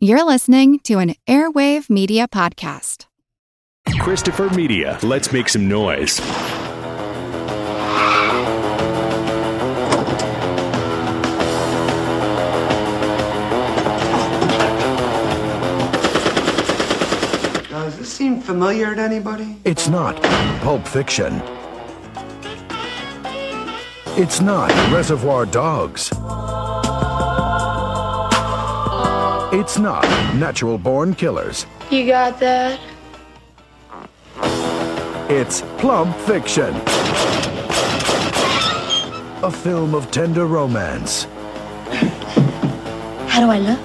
You're listening to an Airwave Media Podcast. Christopher Media, let's make some noise. Does this seem familiar to anybody? It's not Pulp Fiction. It's not Reservoir Dogs. It's not Natural Born Killers. You got that? It's Plump Fiction. A film of tender romance, How do I look?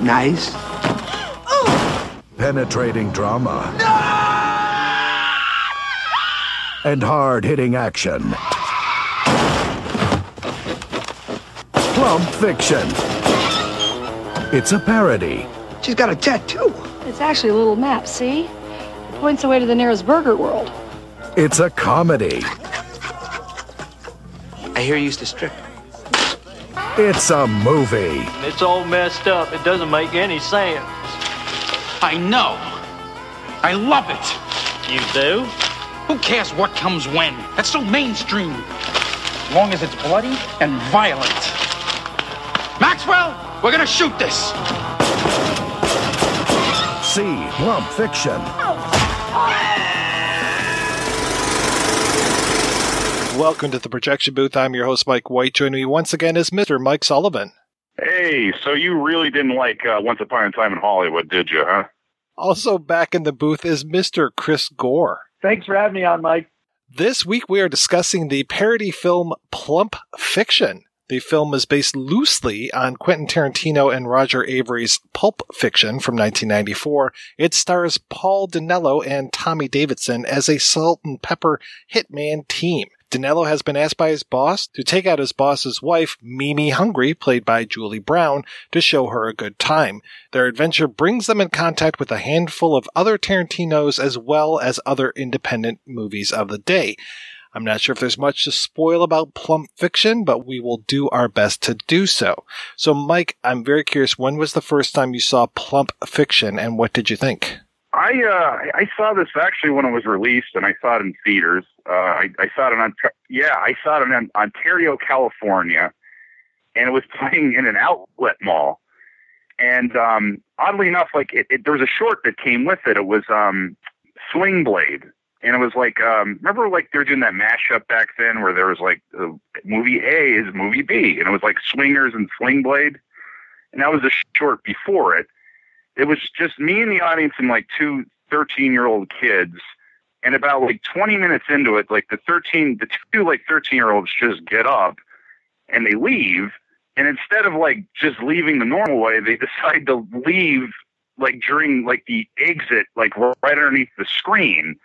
Nice. Oh! penetrating drama, and hard hitting action. Plump Fiction. It's a parody. She's got a tattoo. It's actually a little map, see? It points away to the nearest burger world. It's a comedy. I hear you used to strip. It's a movie. It's all messed up. It doesn't make any sense. I know. I love it. You do? Who cares what comes when? That's so mainstream. As long as it's bloody and violent. Maxwell, we're gonna shoot this. See Plump Fiction. Welcome to the projection booth. I'm your host, Mike White. Joining me once again is Mr. Mike Sullivan. Hey, so you really didn't like uh, Once Upon a Time in Hollywood, did you, huh? Also back in the booth is Mr. Chris Gore. Thanks for having me on, Mike. This week we are discussing the parody film Plump Fiction. The film is based loosely on Quentin Tarantino and Roger Avary's Pulp Fiction from 1994. It stars Paul Dinello and Tommy Davidson as a salt and pepper hitman team. Dinello has been asked by his boss to take out his boss's wife, Mimi Hungry, played by Julie Brown, to show her a good time. Their adventure brings them in contact with a handful of other Tarantinos as well as other independent movies of the day. I'm not sure if there's much to spoil about Plump Fiction, but we will do our best to do so. So, Mike, I'm very curious, when was the first time you saw Plump Fiction and what did you think? I uh, I saw this actually when it was released, and I saw it in theaters. Uh, I, I saw it in yeah, I saw it in Ontario, California, and it was playing in an outlet mall. And um, oddly enough, like it, it, there was a short that came with it. It was um, Swing Blade, and it was like um, remember like they were doing that mashup back then, where there was like uh, movie A is movie B, and it was like Swingers and Sling Blade, and that was a short before it it was just me in the audience and like two 13 year old kids. And about like 20 minutes into it, like the 13, the two like 13 year olds just get up and they leave. And instead of like just leaving the normal way, they decide to leave like during like the exit, like right underneath the screen.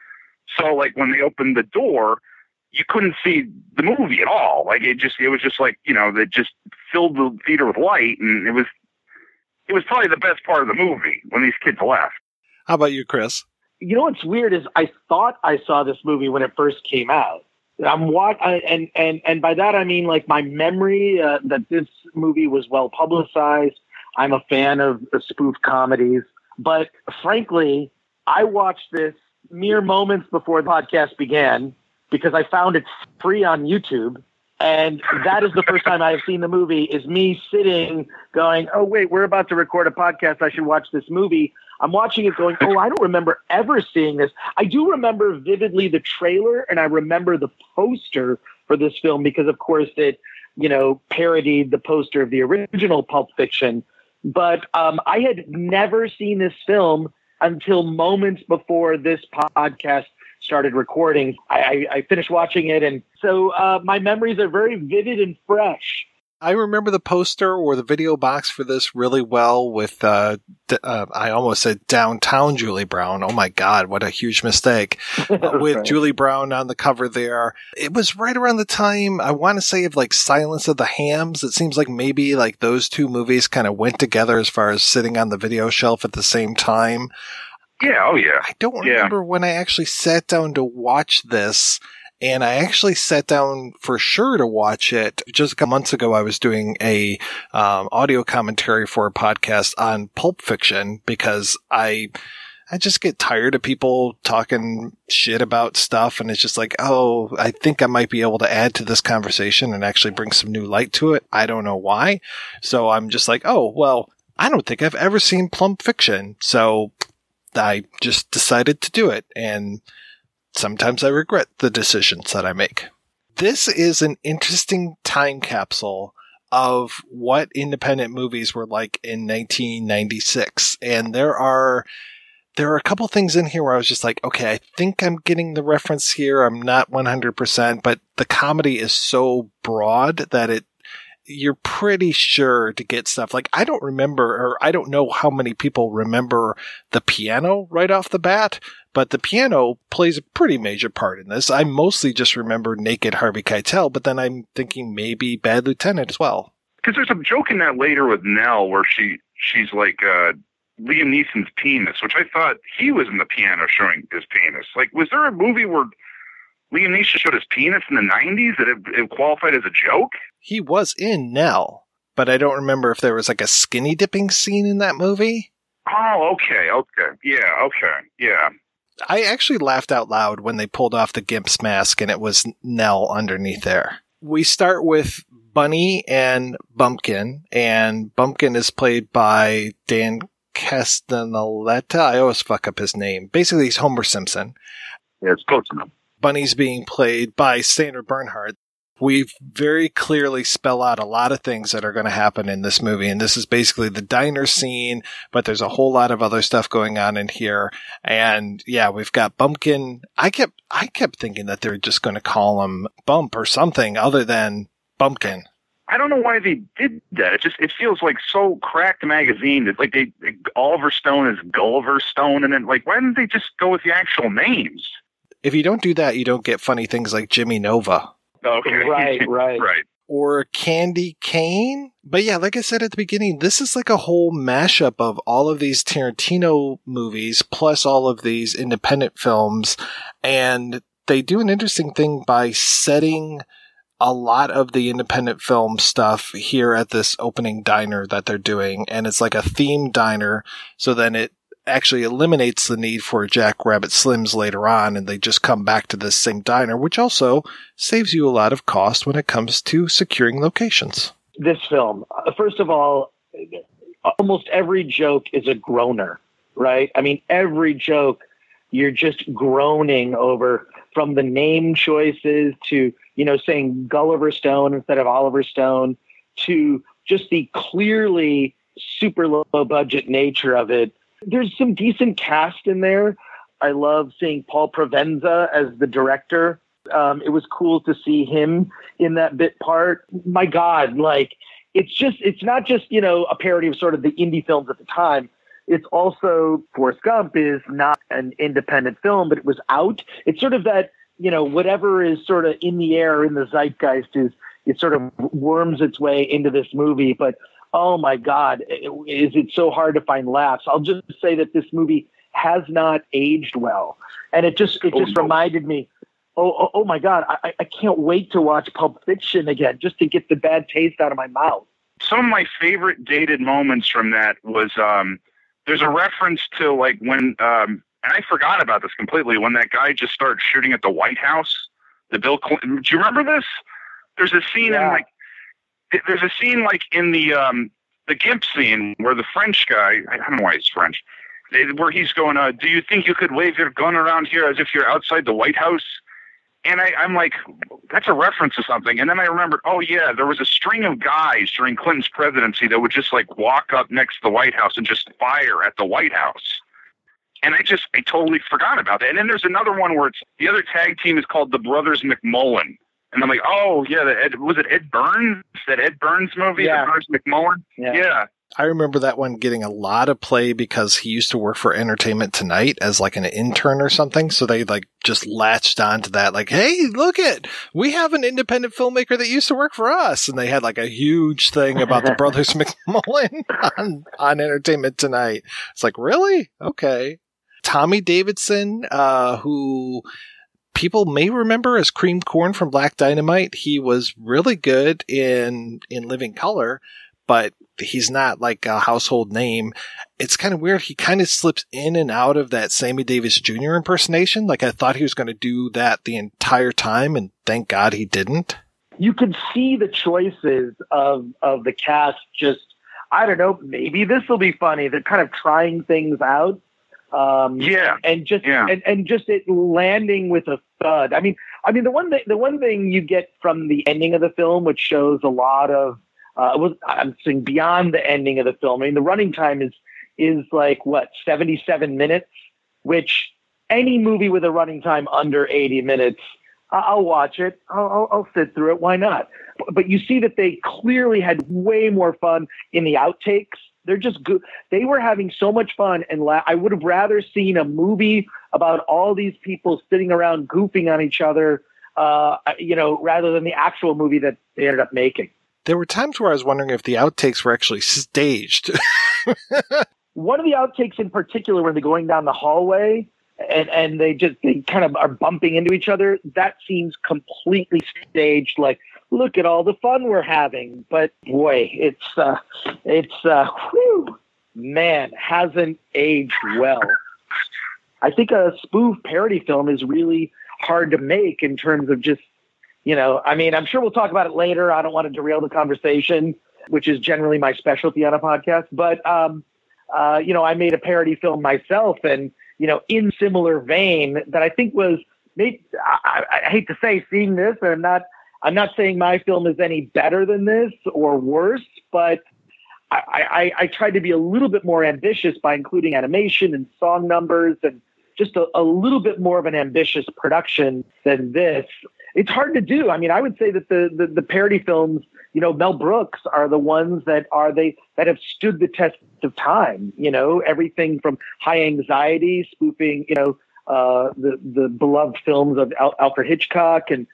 So like when they opened the door, you couldn't see the movie at all. Like it just, it was just like, you know, they just filled the theater with light and it was it was probably the best part of the movie when these kids left. How about you, Chris? You know what's weird is I thought I saw this movie when it first came out. I'm what and and and by that I mean like my memory uh, that this movie was well publicized. I'm a fan of uh, spoof comedies, but frankly, I watched this mere moments before the podcast began because I found it free on YouTube and that is the first time I have seen the movie is me sitting going, Oh wait, we're about to record a podcast. I should watch this movie. I'm watching it going, Oh, I don't remember ever seeing this. I do remember vividly the trailer and I remember the poster for this film because of course it, you know, parodied the poster of the original Pulp Fiction. But um, I had never seen this film until moments before this podcast started recording. I, I, I finished watching it, and so uh, my memories are very vivid and fresh. I remember the poster or the video box for this really well with, uh, d- uh, I almost said downtown Julie Brown. Oh my God, what a huge mistake. Uh, with Right. Julie Brown on the cover there. It was right around the time, I want to say of like Silence of the Hams. It seems like maybe like those two movies kind of went together as far as sitting on the video shelf at the same time. Yeah, oh yeah. I don't Yeah. remember when I actually sat down to watch this And I actually sat down for sure to watch it. Just a couple months ago, I was doing a um, audio commentary for a podcast on Pulp Fiction because I I just get tired of people talking shit about stuff. And it's just like, oh, I think I might be able to add to this conversation and actually bring some new light to it. I don't know why. So I'm just like, oh, well, I don't think I've ever seen Pulp Fiction. So I just decided to do it. And sometimes I regret the decisions that I make. This is an interesting time capsule of what independent movies were like in 1996. And there are there are a couple things in here where I was just like, okay, I think I'm getting the reference here. I'm not 100%, but the comedy is so broad that it, you're pretty sure to get stuff. Like, I don't remember, or I don't know how many people remember the piano right off the bat, but the piano plays a pretty major part in this. I mostly just remember Naked Harvey Keitel, but then I'm thinking maybe Bad Lieutenant as well. Because there's a joke in that later with Nell where she, she's like, uh, Liam Neeson's penis, which I thought he was in the piano showing his penis. Like, was there a movie where Liam Neeson showed his penis in the 90s that it, it qualified as a joke? He was in Nell, but I don't remember if there was like a skinny dipping scene in that movie. Oh, okay, okay. Yeah, okay, yeah. I actually laughed out loud when they pulled off the Gimp's mask and it was Nell underneath there. We start with Bunny and Bumpkin, and Bumpkin is played by Dan Castellaneta. I always fuck up his name. Basically, he's Homer Simpson. Yeah, it's close enough. Bunny's being played by Sandra Bernhard. We very clearly spell out a lot of things that are going to happen in this movie. And this is basically the diner scene, but there's a whole lot of other stuff going on in here. And yeah, we've got Bumpkin. I kept, I kept thinking that they're just going to call him Bump or something other than Bumpkin. I don't know why they did that. It just it feels like so cracked magazine that like they, they Oliver Stone is Gulliver Stone, and then like why didn't they just go with the actual names? If you don't do that, you don't get funny things like Jimmy Nova. Okay, Right, right. right. or Candy Cane. But yeah, like I said at the beginning, this is like a whole mashup of all of these Tarantino movies plus all of these independent films. And they do an interesting thing by setting a lot of the independent film stuff here at this opening diner that they're doing. And it's like a themed diner. So then it actually eliminates the need for Jack Rabbit Slims later on. And they just come back to this same diner, which also saves you a lot of cost when it comes to securing locations. This film, uh, first of all, almost every joke is a groaner, right? I mean, every joke you're just groaning over from the name choices to, you know, saying Gulliver Stone instead of Oliver Stone to just the clearly super low budget nature of it. There's some decent cast in there. I love seeing Paul Provenza as the director. Um, it was cool to see him in that bit part. My God, like it's just it's not just you know a parody of sort of the indie films at the time. It's also Forrest Gump is not an independent film, but it was out. It's sort of that you know whatever is sort of in the air in the zeitgeist is it sort of worms its way into this movie. But oh my God, is it so hard to find laughs? I'll just say that this movie has not aged well, and it just it just reminded me. Oh, oh, oh my God! I, I can't wait to watch Pulp Fiction again, just to get the bad taste out of my mouth. Some of my favorite dated moments from that was um, there's a reference to like when um, and I forgot about this completely when that guy just started shooting at the White House. The Bill Clinton. Do you remember this? There's a scene in like there's a scene like in the um the Gimp scene where the French guy I don't know why he's French, where he's going uh do you think you could wave your gun around here as if you're outside the White House? And I, I'm like that's a reference to something. And then I remembered oh yeah there was a string of guys during Clinton's presidency that would just like walk up next to the White House and just fire at the White House. And I just I totally forgot about that. And then there's another one where it's the other tag team is called the Brothers McMullen and I'm like, oh yeah, the Ed, was it Ed Burns? That Ed Burns movie, Yeah. the Burns McMullen. Yeah. Yeah. I remember that one getting a lot of play because he used to work for Entertainment Tonight as like an intern or something. So they like just latched onto that, like, hey, look it, we have an independent filmmaker that used to work for us, and they had like a huge thing about the brothers McMullen on on Entertainment Tonight. It's like, really? Okay. Tommy Davidson, uh, who people may remember as Cream Corn from Black Dynamite. He was really good in in Living Color, but he's not like a household name. It's kind of weird. He kind of slips in and out of that Sammy Davis Jr. impersonation. Like I thought he was going to do that the entire time, and thank God he didn't. You could see the choices of of the cast. Just I don't know. Maybe this will be funny. They're kind of trying things out. Um, Yeah. and just Yeah. and, and just it landing with a thud. I mean, I mean the one thing the one thing you get from the ending of the film, which shows a lot of uh, was I'm saying beyond the ending of the film. I mean, the running time is is like what 77 minutes, which any movie with a running time under 80 minutes, I'll watch it. I'll, I'll, I'll sit through it. Why not? But you see that they clearly had way more fun in the outtakes. They're just good. They were having so much fun, and la- I would have rather seen a movie about all these people sitting around goofing on each other, uh, you know, rather than the actual movie that they ended up making. There were times where I was wondering if the outtakes were actually staged. one of the outtakes in particular when they're going down the hallway and and they just they kind of are bumping into each other that seems completely staged like look at all the fun we're having. But boy it's uh it's uh whew, man hasn't aged well. I think a spoof parody film is really hard to make in terms of just you know i mean i'm sure we'll talk about it later. I don't want to derail the conversation which is generally my specialty on a podcast. But um uh, you know, I made a parody film myself, and you know, in similar vein, that I think was I, I hate to say seeing this, and I'm not I'm not saying my film is any better than this or worse, but I, I, I tried to be a little bit more ambitious by including animation and song numbers and just a, a little bit more of an ambitious production than this. It's hard to do. I mean, I would say that the, the, the parody films, you know, Mel Brooks are the ones that are they that have stood the test of time. You know, everything from High Anxiety, spoofing, you know, uh, the the beloved films of Al- Alfred Hitchcock and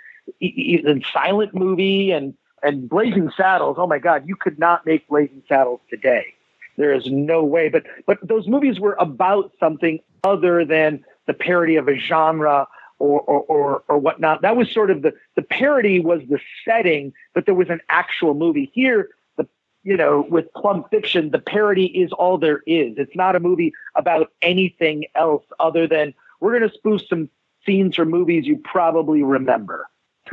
and Silent Movie and and Blazing Saddles. Oh my God, you could not make Blazing Saddles today. There is no way. But but those movies were about something other than the parody of a genre or, or, or, or whatnot. That was sort of the, the parody was the setting, but there was an actual movie here. The, you know, with Plump Fiction, the parody is all there is. It's not a movie about anything else other than we're going to spoof some scenes from movies you probably remember,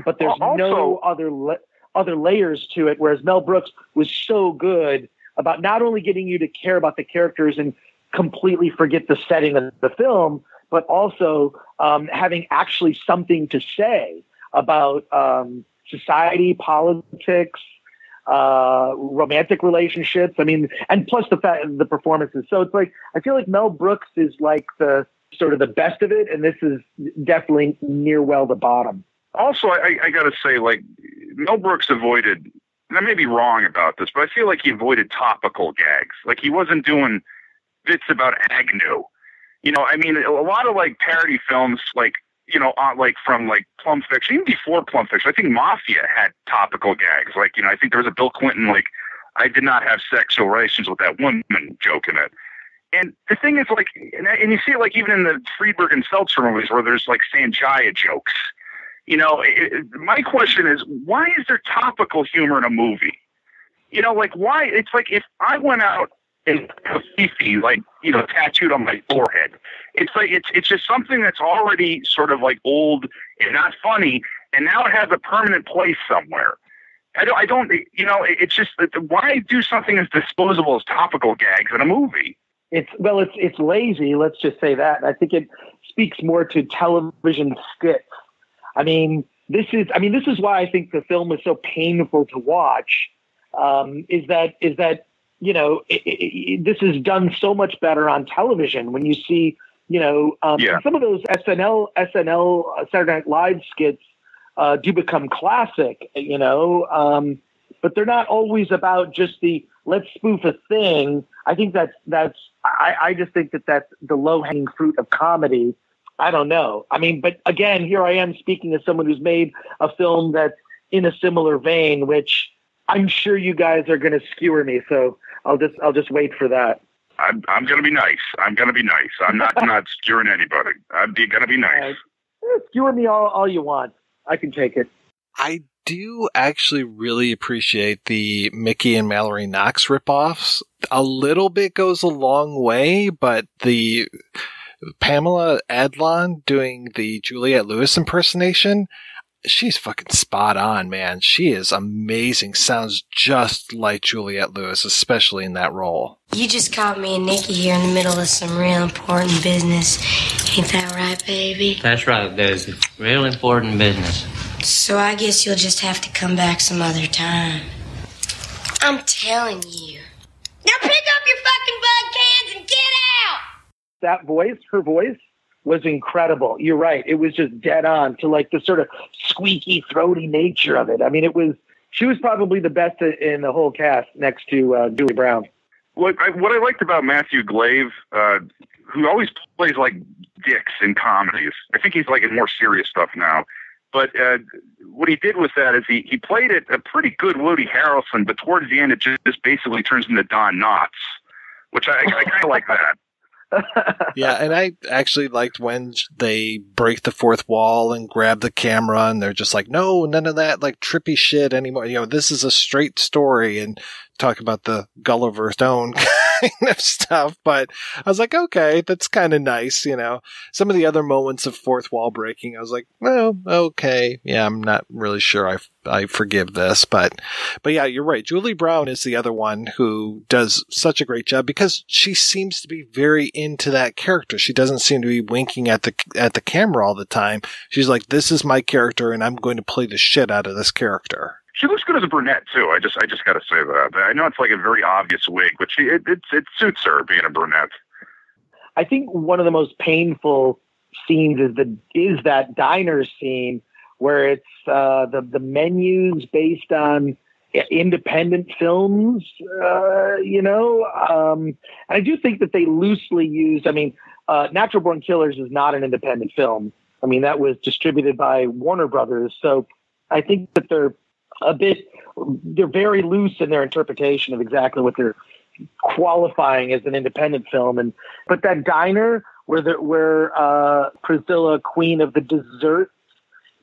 but there's Also- no other, la- other layers to it. Whereas Mel Brooks was so good about not only getting you to care about the characters and completely forget the setting of the film, but also um, having actually something to say about um, society, politics, uh, romantic relationships. I mean, and plus the fact the performances. So it's like I feel like Mel Brooks is like the sort of the best of it, and this is definitely near well the bottom. Also, I, I got to say, like Mel Brooks avoided. And I may be wrong about this, but I feel like he avoided topical gags. Like he wasn't doing bits about Agnew. You know, I mean, a lot of like parody films, like you know, on, like from like Plump Fiction, even before Plump Fiction, I think Mafia had topical gags. Like you know, I think there was a Bill Clinton like, "I did not have sexual relations with that woman" joke in it. And the thing is, like, and, and you see it like even in the Friedberg and Seltzer movies where there's like Sanjaya jokes. You know, it, my question is, why is there topical humor in a movie? You know, like why? It's like if I went out and Fifi, like you know, tattooed on my forehead. It's like it's it's just something that's already sort of like old and not funny, and now it has a permanent place somewhere. I don't, I don't, you know, it- it's just why do something as disposable as topical gags in a movie? It's well, it's it's lazy. Let's just say that. I think it speaks more to television skits. I mean, this is. I mean, this is why I think the film is so painful to watch. Um, is that is that you know it, it, this is done so much better on television when you see you know um, Yeah. some of those SNL SNL uh, Saturday Night Live skits uh, do become classic. You know. Um, but they're not always about just the let's spoof a thing. I think that's that's I, I just think that that's the low hanging fruit of comedy. I don't know. I mean, but again, here I am speaking as someone who's made a film that's in a similar vein, which I'm sure you guys are going to skewer me. So I'll just I'll just wait for that. I'm I'm gonna be nice. I'm gonna be nice. I'm not not skewering anybody. I'm gonna be nice. Eh, skewer me all, all you want. I can take it. I do actually really appreciate the Mickey and Mallory Knox ripoffs. A little bit goes a long way, but the Pamela Adlon doing the Juliette Lewis impersonation, she's fucking spot on, man. She is amazing. Sounds just like Juliette Lewis, especially in that role. You just caught me and Nikki here in the middle of some real important business. Ain't that right, baby? That's right. There's real important business. So I guess you'll just have to come back some other time. I'm telling you. Now pick up your fucking bug cans and get out! That voice, her voice, was incredible. You're right. It was just dead on to like the sort of squeaky, throaty nature of it. I mean, it was. She was probably the best in the whole cast, next to uh, Julie Brown. What I, what I liked about Matthew Glave, uh, who always plays like dicks in comedies. I think he's like in more serious stuff now. But uh, what he did with that is he, he played it a pretty good Woody Harrelson, but towards the end it just basically turns into Don Knotts, which I, I kind of like that yeah, and I actually liked when they break the fourth wall and grab the camera and they're just like, no, none of that like trippy shit anymore. You know, this is a straight story and talk about the Gulliver Stone kind of stuff. But I was like, okay, that's kind of nice. You know, some of the other moments of fourth wall breaking, I was like, well, okay. Yeah, I'm not really sure I, I forgive this, but, but yeah, you're right. Julie Brown is the other one who does such a great job because she seems to be very into that character. She doesn't seem to be winking at the, at the camera all the time. She's like, this is my character and I'm going to play the shit out of this character. She looks good as a brunette too. I just I just got to say that. I know it's like a very obvious wig, but she it, it it suits her being a brunette. I think one of the most painful scenes is the is that diner scene where it's uh, the the menus based on independent films. Uh, you know, um, and I do think that they loosely used. I mean, uh, Natural Born Killers is not an independent film. I mean, that was distributed by Warner Brothers. So I think that they're a bit they're very loose in their interpretation of exactly what they're qualifying as an independent film. And but that diner where the where uh Priscilla queen of the dessert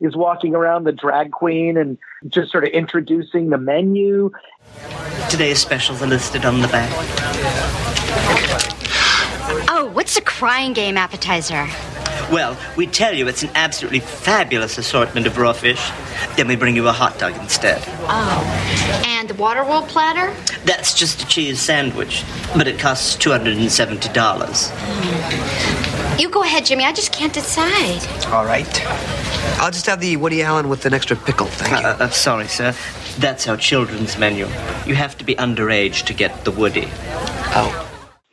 is walking around the drag queen and just sort of introducing the menu. Today's specials are listed on the back. Oh what's a crying game appetizer well, we tell you it's an absolutely fabulous assortment of raw fish. Then we bring you a hot dog instead. Oh. And the water waterworld platter? That's just a cheese sandwich, but it costs $270. You go ahead, Jimmy. I just can't decide. All right. I'll just have the Woody Allen with an extra pickle. Thank you. Uh, uh, sorry, sir. That's our children's menu. You have to be underage to get the Woody. Oh.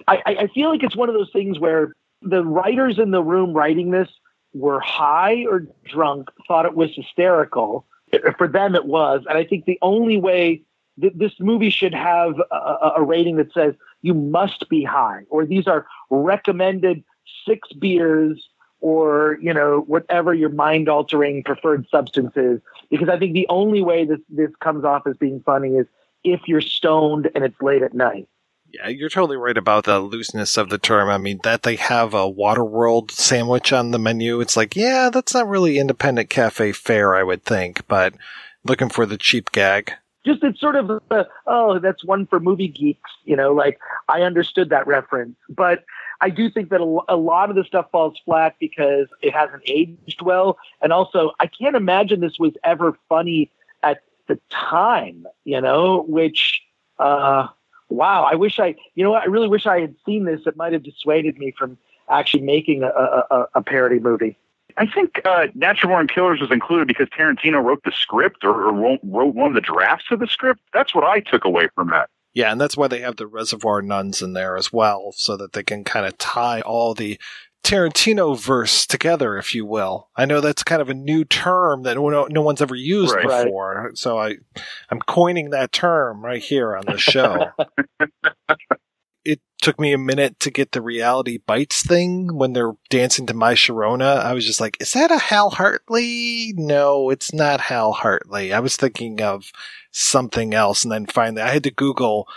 I, I feel like it's one of those things where the writers in the room writing this were high or drunk, thought it was hysterical. For them, it was. And I think the only way that this movie should have a, a rating that says you must be high, or these are recommended six beers, or you know whatever your mind altering preferred substance is. Because I think the only way this this comes off as being funny is if you're stoned and it's late at night. Yeah, you're totally right about the looseness of the term. I mean, that they have a Waterworld sandwich on the menu, it's like, yeah, that's not really independent cafe fare, I would think, but looking for the cheap gag. Just it's sort of, uh, oh, that's one for movie geeks, you know, like I understood that reference. But I do think that a, a lot of the stuff falls flat because it hasn't aged well. And also, I can't imagine this was ever funny at the time, you know, which, uh, wow, I wish I, you know what, I really wish I had seen this. It might have dissuaded me from actually making a, a, a parody movie. I think uh, Natural Born Killers was included because Tarantino wrote the script or, or wrote, wrote one of the drafts of the script. That's what I took away from that. Yeah, and that's why they have the Reservoir Nuns in there as well, so that they can kind of tie all the Tarantino verse together, if you will. I know that's kind of a new term that no, no one's ever used Right. before, so I, I'm coining that term right here on the show. it took me a minute to get the reality bites thing when they're dancing to My Sharona. I was just like, is that a Hal Hartley? No, it's not Hal Hartley. I was thinking of something else. And then finally I had to Google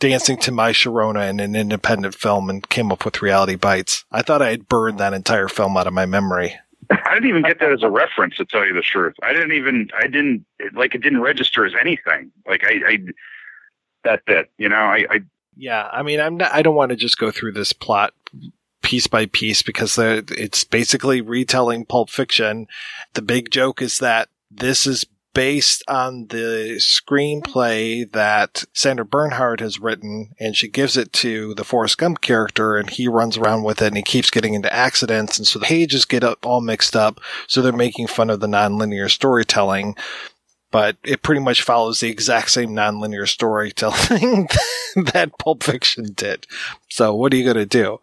dancing to My Sharona in an independent film and came up with reality bites. I thought I had burned that entire film out of my memory. I didn't even get that as a reference to tell you the truth. I didn't even I didn't like it didn't register as anything. Like I, I that bit, you know, I, I Yeah, I mean, I'm not, I don't want to just go through this plot piece by piece because the- it's basically retelling Pulp Fiction. The big joke is that this is based on the screenplay that Sandra Bernhard has written, and she gives it to the Forrest Gump character, and he runs around with it, and he keeps getting into accidents, and so the pages get up, all mixed up. So they're making fun of the nonlinear storytelling but it pretty much follows the exact same nonlinear storytelling that Pulp Fiction did. So what are you going to do?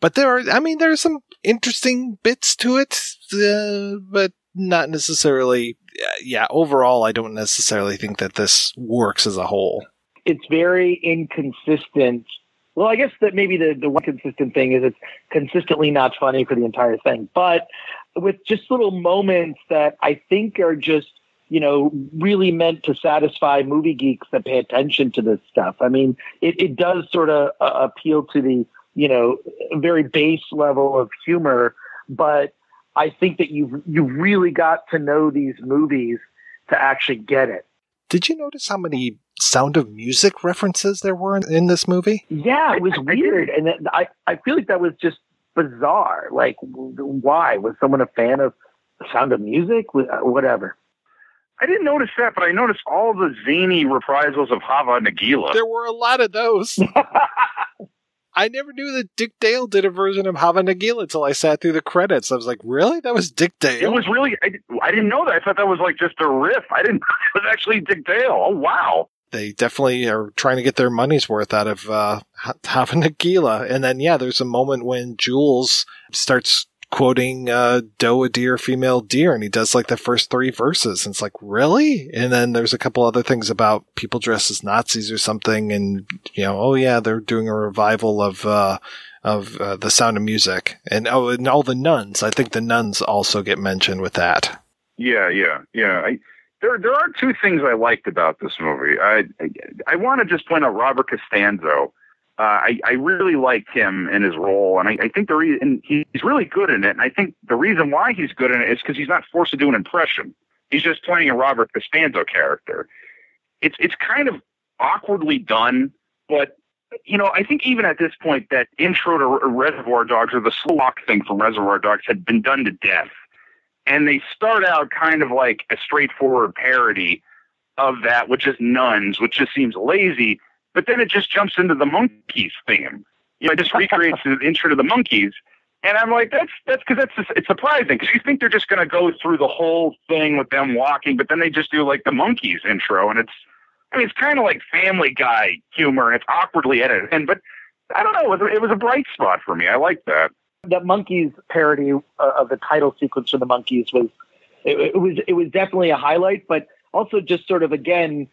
But there are, I mean, there are some interesting bits to it, uh, but not necessarily. Yeah, overall, I don't necessarily think that this works as a whole. it's very inconsistent. Well, I guess that maybe the, the one consistent thing is it's consistently not funny for the entire thing, but with just little moments that I think are just, you know, really meant to satisfy movie geeks that pay attention to this stuff. I mean, it, it does sort of uh, appeal to the, you know, very base level of humor, but I think that you've, you've really got to know these movies to actually get it. Did you notice how many Sound of Music references there were in, in this movie? Yeah, it was weird, and that, I I feel like that was just bizarre. Like, why was someone a fan of Sound of Music? Uh, Whatever. I didn't notice that, but I noticed all the zany reprisals of Hava Nagila. There were a lot of those. I never knew that Dick Dale did a version of Hava Nagila until I sat through the credits. I was like, really? That was Dick Dale? It was really I, I didn't know that. I thought that was like just a riff. I didn't it was actually Dick Dale. Oh wow. they definitely are trying to get their money's worth out of uh, Hava Nagila. And then, yeah, there's a moment when Jules starts quoting uh, doe a deer, female deer, and he does like the first three verses. And it's like, really? And then there's a couple other things about people dressed as Nazis or something. And, you know, oh, yeah, they're doing a revival of. Uh, of uh, the sound of music and oh and all the nuns i think the nuns also get mentioned with that Yeah, yeah, yeah. I, there, there are two things I liked about this movie. I, I, I want to just point out Robert Costanzo. Uh, I, I really liked him in his role, and I, I think the reason he's really good in it. And I think the reason why he's good in it is because he's not forced to do an impression. He's just playing a Robert Costanzo character. It's it's kind of awkwardly done, but you know, I think even at this point, that intro to Reservoir Dogs or the slow thing from Reservoir Dogs had been done to death and they start out kind of like a straightforward parody of that, which is nuns, which just seems lazy. But then it just jumps into the Monkees theme. You know, it just recreates the intro to the Monkees, and I'm like, that's that's because that's it's surprising because you think they're just going to go through the whole thing with them walking, but then they just do like the Monkees intro, and it's I mean, it's kind of like Family Guy humor, and it's awkwardly edited. And but I don't know, it was, it was a bright spot for me. I like that. That Monkees parody uh, of the title sequence for the Monkees was it, it was it was definitely a highlight, but also just sort of again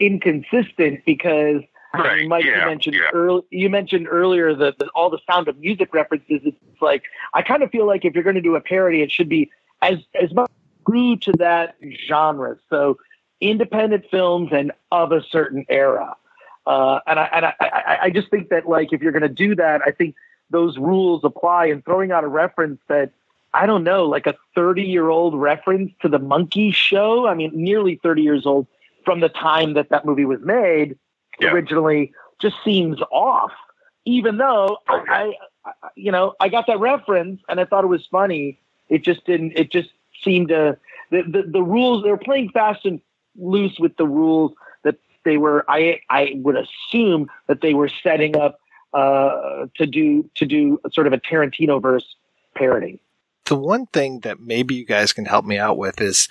inconsistent because Right, Mike, yeah, you mentioned yeah. early, you mentioned earlier that the, all the Sound of Music references. It's like I kind of feel like if you're going to do a parody, it should be as as much true to that genre. So independent films and of a certain era. Uh, and I and I, I, I just think that like if you're going to do that, I think those rules apply. And throwing out a reference that I don't know, like a 30 year old reference to the Monkey Show. I mean, nearly 30 years old from the time that that movie was made Yeah. originally just seems off. Even though I, I, you know, I got that reference and I thought it was funny. It just didn't. It just seemed to the the, the rules. They were playing fast and loose with the rules that they were. I I would assume that they were setting up uh, to do to do sort of a Tarantino verse parody. the one thing that maybe you guys can help me out with is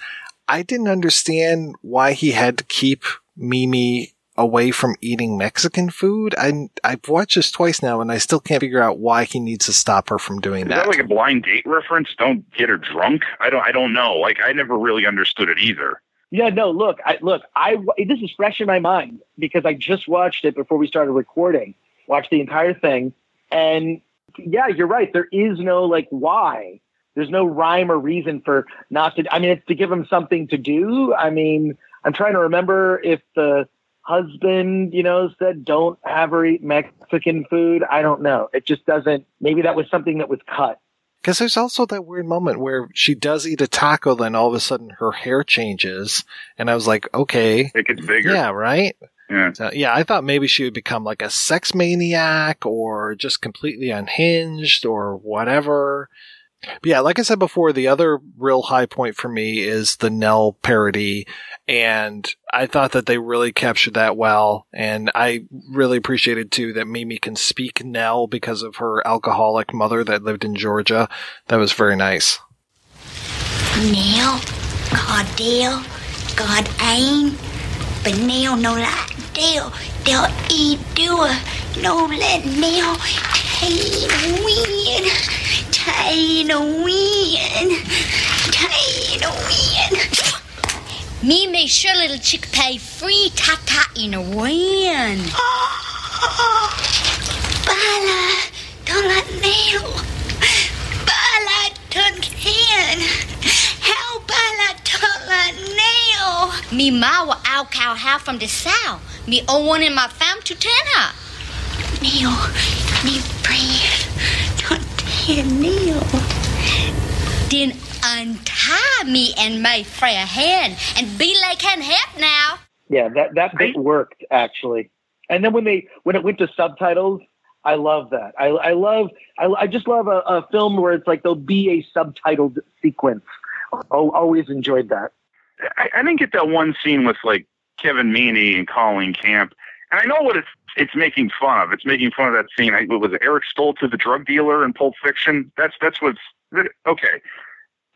I didn't understand why he had to keep Mimi away from eating Mexican food. I I've watched this twice now and I still can't figure out why he needs to stop her from doing Is that. that like a blind date reference? Don't get her drunk. I don't. I don't know. Like I never really understood it either. Yeah, no, look, I look, I this is fresh in my mind because I just watched it before we started recording. Watched the entire thing, and yeah, you're right. There is no like why. There's no rhyme or reason for not to. I mean, it's to give him something to do. I mean, I'm trying to remember if the husband, you know, said don't have her eat Mexican food. I don't know. It just doesn't. Maybe that was something that was cut. Because there's also that weird moment where she does eat a taco, then all of a sudden her hair changes, and I was like, okay, It gets bigger. yeah, right. Yeah. So, yeah, I thought maybe she would become like a sex maniac or just completely unhinged or whatever. But yeah, like I said before, the other real high point for me is the Nell parody. And I thought that they really captured that well. And I really appreciated too that Mimi can speak Nell because of her alcoholic mother that lived in Georgia. That was very nice. Now, God Dale, God aim, but now no like Dale, Dale do no let now Tain win, Tain win, Tain win. Me make sure little chick pay free ta ta in a win. Bala, don't let Neil. Bala don't can. How Bala don't let Neil. Me ma will out cow how from the south. Me own one in my fam to ten her. Neil, Neil, breathe. Don't hear Neil. Then untie me and my frail hand and be like can help now. Yeah, that that bit worked actually. And then when they when it went to subtitles, I love that. I I love I, I just love a, a film where it's like there'll be a subtitled sequence. Oh, always enjoyed that. I, I didn't get that one scene with like Kevin Meaney and Colleen Camp. And I know what it's it's making fun of. It's making fun of that scene. I, was it Eric Stoltz, as the drug dealer in Pulp Fiction? That's that's what's okay.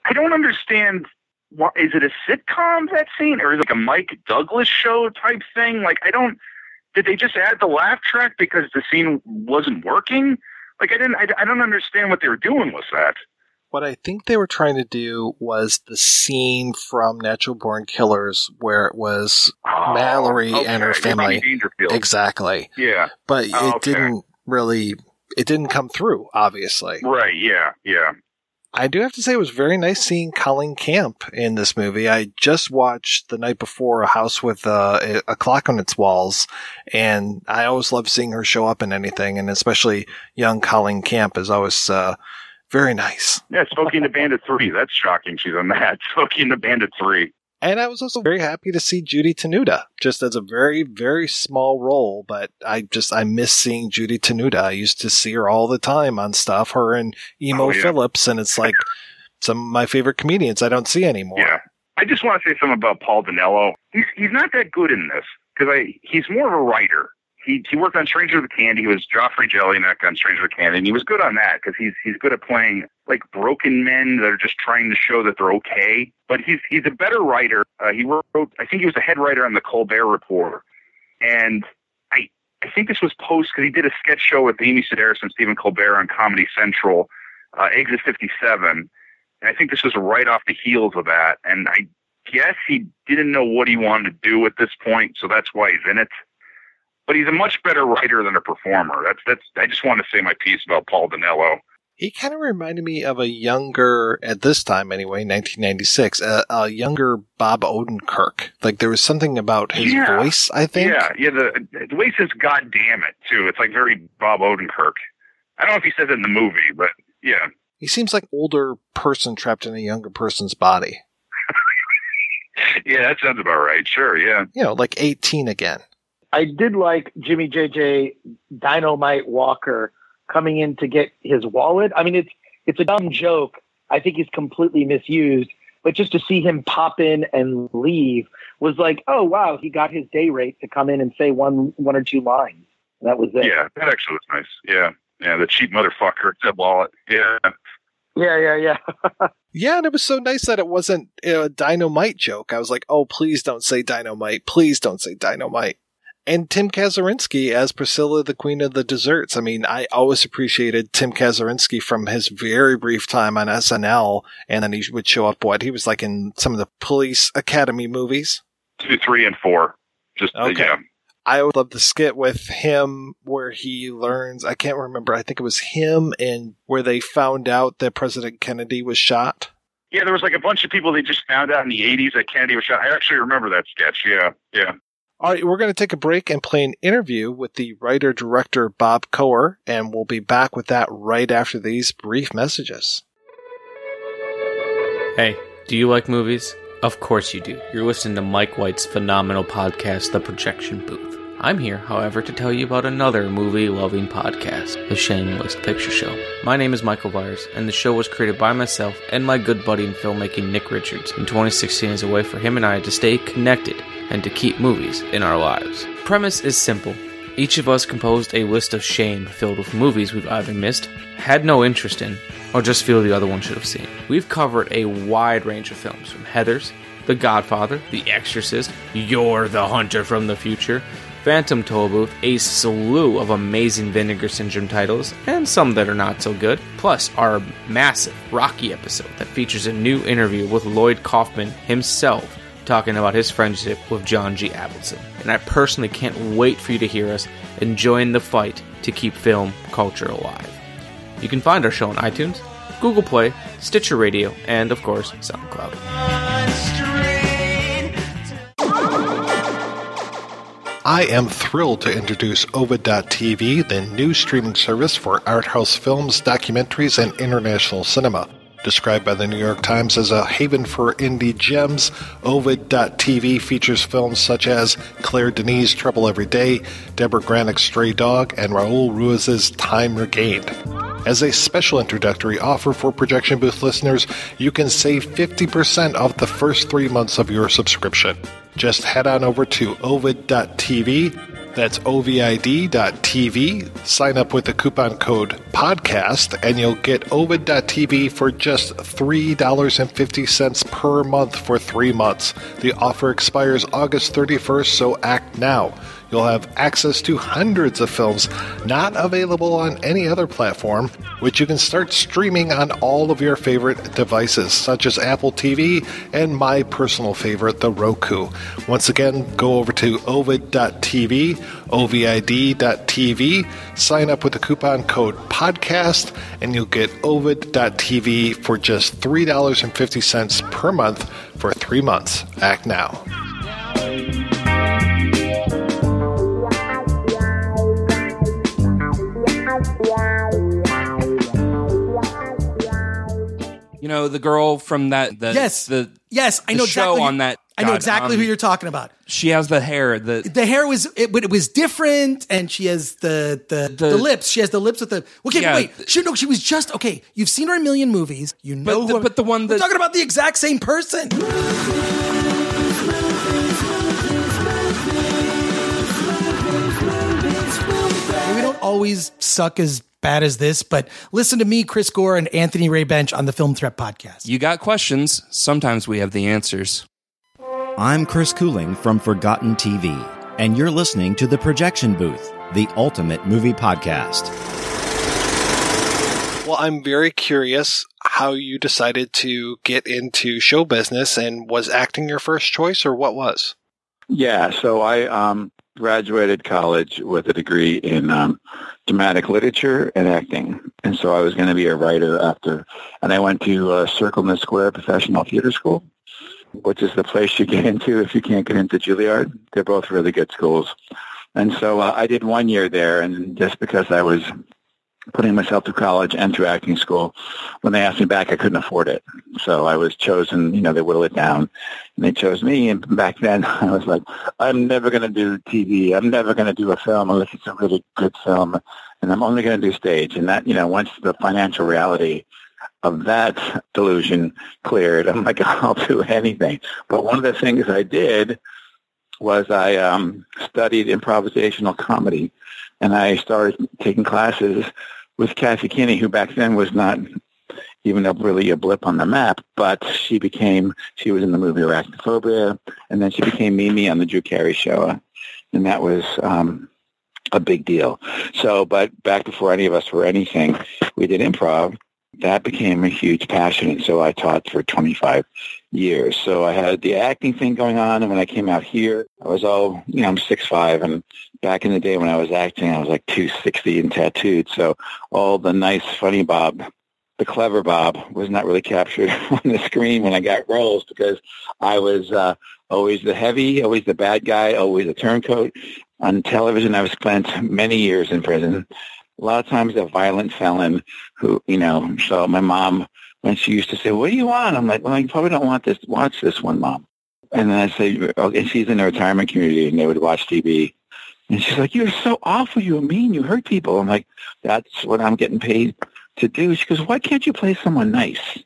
I don't understand. What, is it a sitcom that scene, or is it like a Mike Douglas show type thing? Like I don't. Did they just add the laugh track because the scene wasn't working? Like I didn't. I, I don't understand what they were doing with that. What I think they were trying to do was the scene from Natural Born Killers where it was oh, Mallory okay. and her family. Exactly. Yeah. But it Oh, okay. didn't really, it didn't come through, obviously. Right. Yeah. Yeah. I do have to say it was very nice seeing Colleen Camp in this movie. I just watched the night before A House with uh, a Clock on Its Walls, and I always love seeing her show up in anything, and especially young Colleen Camp is always uh, very nice. Yeah. Smokey and the Bandit three. That's shocking. She's on that. Smokey and the Bandit three. And I was also very happy to see Judy Tenuta, just as a very, very small role, but I just, I miss seeing Judy Tenuta. I used to see her all the time on stuff, her and Emo Oh, yeah. Phillips, and it's like some of my favorite comedians I don't see anymore. Yeah. I just want to say something about Paul Dinello. He's he's not that good in this because I he's more of a writer. He he worked on Stranger with Candy. He was Geoffrey Jellineck on Stranger with Candy, and he was good on that because he's he's good at playing like broken men that are just trying to show that they're okay. But he's he's a better writer. Uh, he wrote I think he was a head writer on the Colbert Report, and I I think this was post because he did a sketch show with Amy Sedaris and Stephen Colbert on Comedy Central, uh, Exit 57. And I think this was right off the heels of that. And I guess he didn't know what he wanted to do at this point, so that's why he's in it. But he's a much better writer than a performer. That's that's. I just want to say my piece about Paul Dinello. He kind of reminded me of a younger, at this time anyway, 1996, a, a younger Bob Odenkirk. Like there was something about his Yeah. voice, I think. Yeah, yeah. The the way he says "God damn it" too. It's like very Bob Odenkirk. I don't know if he says it in the movie, but yeah. He seems like older person trapped in a younger person's body. Yeah, that sounds about right. Sure, yeah. You know, like 18 again. I did like Jimmy JJ Dynamite Walker coming in to get his wallet. I mean, it's it's a dumb joke. I think he's completely misused. But just to see him pop in and leave was like, oh wow, he got his day rate to come in and say one one or two lines. That was it. Yeah, that actually was nice. Yeah, yeah. The cheap motherfucker said wallet. Yeah. Yeah, yeah, yeah. Yeah, and it was so nice that it wasn't a dynamite joke. I was like, oh, please don't say dynamite. Please don't say dynamite. And Tim Kazurinsky as Priscilla, the Queen of the Desserts. I mean, I always appreciated Tim Kazurinsky from his very brief time on SNL, and then he would show up. What he was like in some of the Police Academy movies. Two, three, and four. Just uh, Okay. yeah. I would love the skit with him where he learns. I can't remember. I think it was him and where they found out that President Kennedy was shot. Yeah, there was like a bunch of people they just found out in the '80s that Kennedy was shot. I actually remember that sketch. Yeah, yeah. All right, we're going to take a break and play an interview with the writer director Bob Koherr, and we'll be back with that right after these brief messages. Hey, do you like movies? Of course you do. You're listening to Mike White's phenomenal podcast, The Projection Booth. I'm here, however, to tell you about another movie loving podcast, The Shameless Picture Show. My name is Michael Byers, and the show was created by myself and my good buddy in filmmaking, Nick Richards, in 2016 as a way for him and I to stay connected and to keep movies in our lives. Premise is simple. Each of us composed a list of shame filled with movies we've either missed, had no interest in, or just feel the other one should have seen. We've covered a wide range of films from Heathers, The Godfather, The Exorcist, You're the Hunter from the Future, Phantom Tollbooth, a slew of amazing Vinegar Syndrome titles, and some that are not so good, plus our massive Rocky episode that features a new interview with Lloyd Kaufman himself talking about his friendship with John G. Avildsen. And I personally can't wait for you to hear us enjoying the fight to keep film culture alive. You can find our show on iTunes, Google Play, Stitcher Radio, and of course, SoundCloud. I am thrilled to introduce Ovid.tv, the new streaming service for art house films, documentaries, and international cinema. Described by the New York Times as a haven for indie gems, Ovid.tv features films such as Claire Denis' Trouble Every Day, Debra Granik's Stray Dog, and Raul Ruiz's Time Regained. As a special introductory offer for Projection Booth listeners, you can save 50% off the first three months of your subscription. Just head on over to ovid.tv. That's ovid.tv. Sign up with the coupon code podcast, and you'll get ovid.tv for just $3.50 per month for three months. The offer expires August 31st, so act now. You'll have access to hundreds of films not available on any other platform, which you can start streaming on all of your favorite devices, such as Apple TV and my personal favorite, the Roku. Once again, go over to ovid.tv, ovid.tv, sign up with the coupon code podcast, and you'll get ovid.tv for just $3.50 per month for three months. Act now. You know the girl from that. The, Yes. the Yes, I the know show exactly. on that. I know God, exactly um, who you're talking about. She has the hair. The The hair was, it, but it was different, and she has the the, the lips. She has the lips with the. Okay, Yeah. wait. She no, she was just okay. You've seen her in a million movies. You know, the- who, but the one that, we're talking about the exact same person. Always suck as bad as this, but listen to me, Chris Gore, and Anthony Ray Bench on the Film Threat podcast. you got questions. Sometimes we have the answers. I'm Chris Cooling from Forgotten TV, and you're listening to The Projection Booth, the ultimate movie podcast. Well, I'm very curious how you decided to get into show business and was acting your first choice or what was? Yeah, so I um, graduated college with a degree in um, dramatic literature and acting, and so I was going to be a writer after. And I went to uh, Circle in the Square Professional Theater School, which is the place you get into if you can't get into Juilliard. They're both really good schools, and so uh, I did one year there, and just because I was putting myself through college and through acting school. When they asked me back, I couldn't afford it. So I was chosen, you know, they whittle it down and they chose me. And back then I was like, I'm never going to do TV. I'm never going to do a film unless it's a really good film. And I'm only going to do stage. And that, you know, once the financial reality of that delusion cleared, I'm like, I'll do anything. But one of the things I did was I um, studied improvisational comedy and I started taking classes with Kathy Kinney, who back then was not even really a blip on the map, but she became, she was in the movie Arachnophobia, and then she became Mimi on the Drew Carey show, and that was um, a big deal. So, but back before any of us were anything, we did improv. That became a huge passion, and so I taught for 25 years. So I had the acting thing going on, and when I came out here, I was all, you know, I'm six five, and back in the day when I was acting, I was like 260 and tattooed. So all the nice, funny Bob, the clever Bob, was not really captured on the screen when I got roles because I was uh, always the heavy, always the bad guy, always a turncoat. On television, I've spent many years in prison. a lot of times a violent felon who, you know, so my mom, when she used to say, what do you want? I'm like, well, you probably don't want this, watch this one, mom. And then I say, okay, she's in the retirement community and they would watch TV. And she's like, you're so awful. You're mean. You hurt people. I'm like, that's what I'm getting paid to do. She goes, why can't you play someone nice?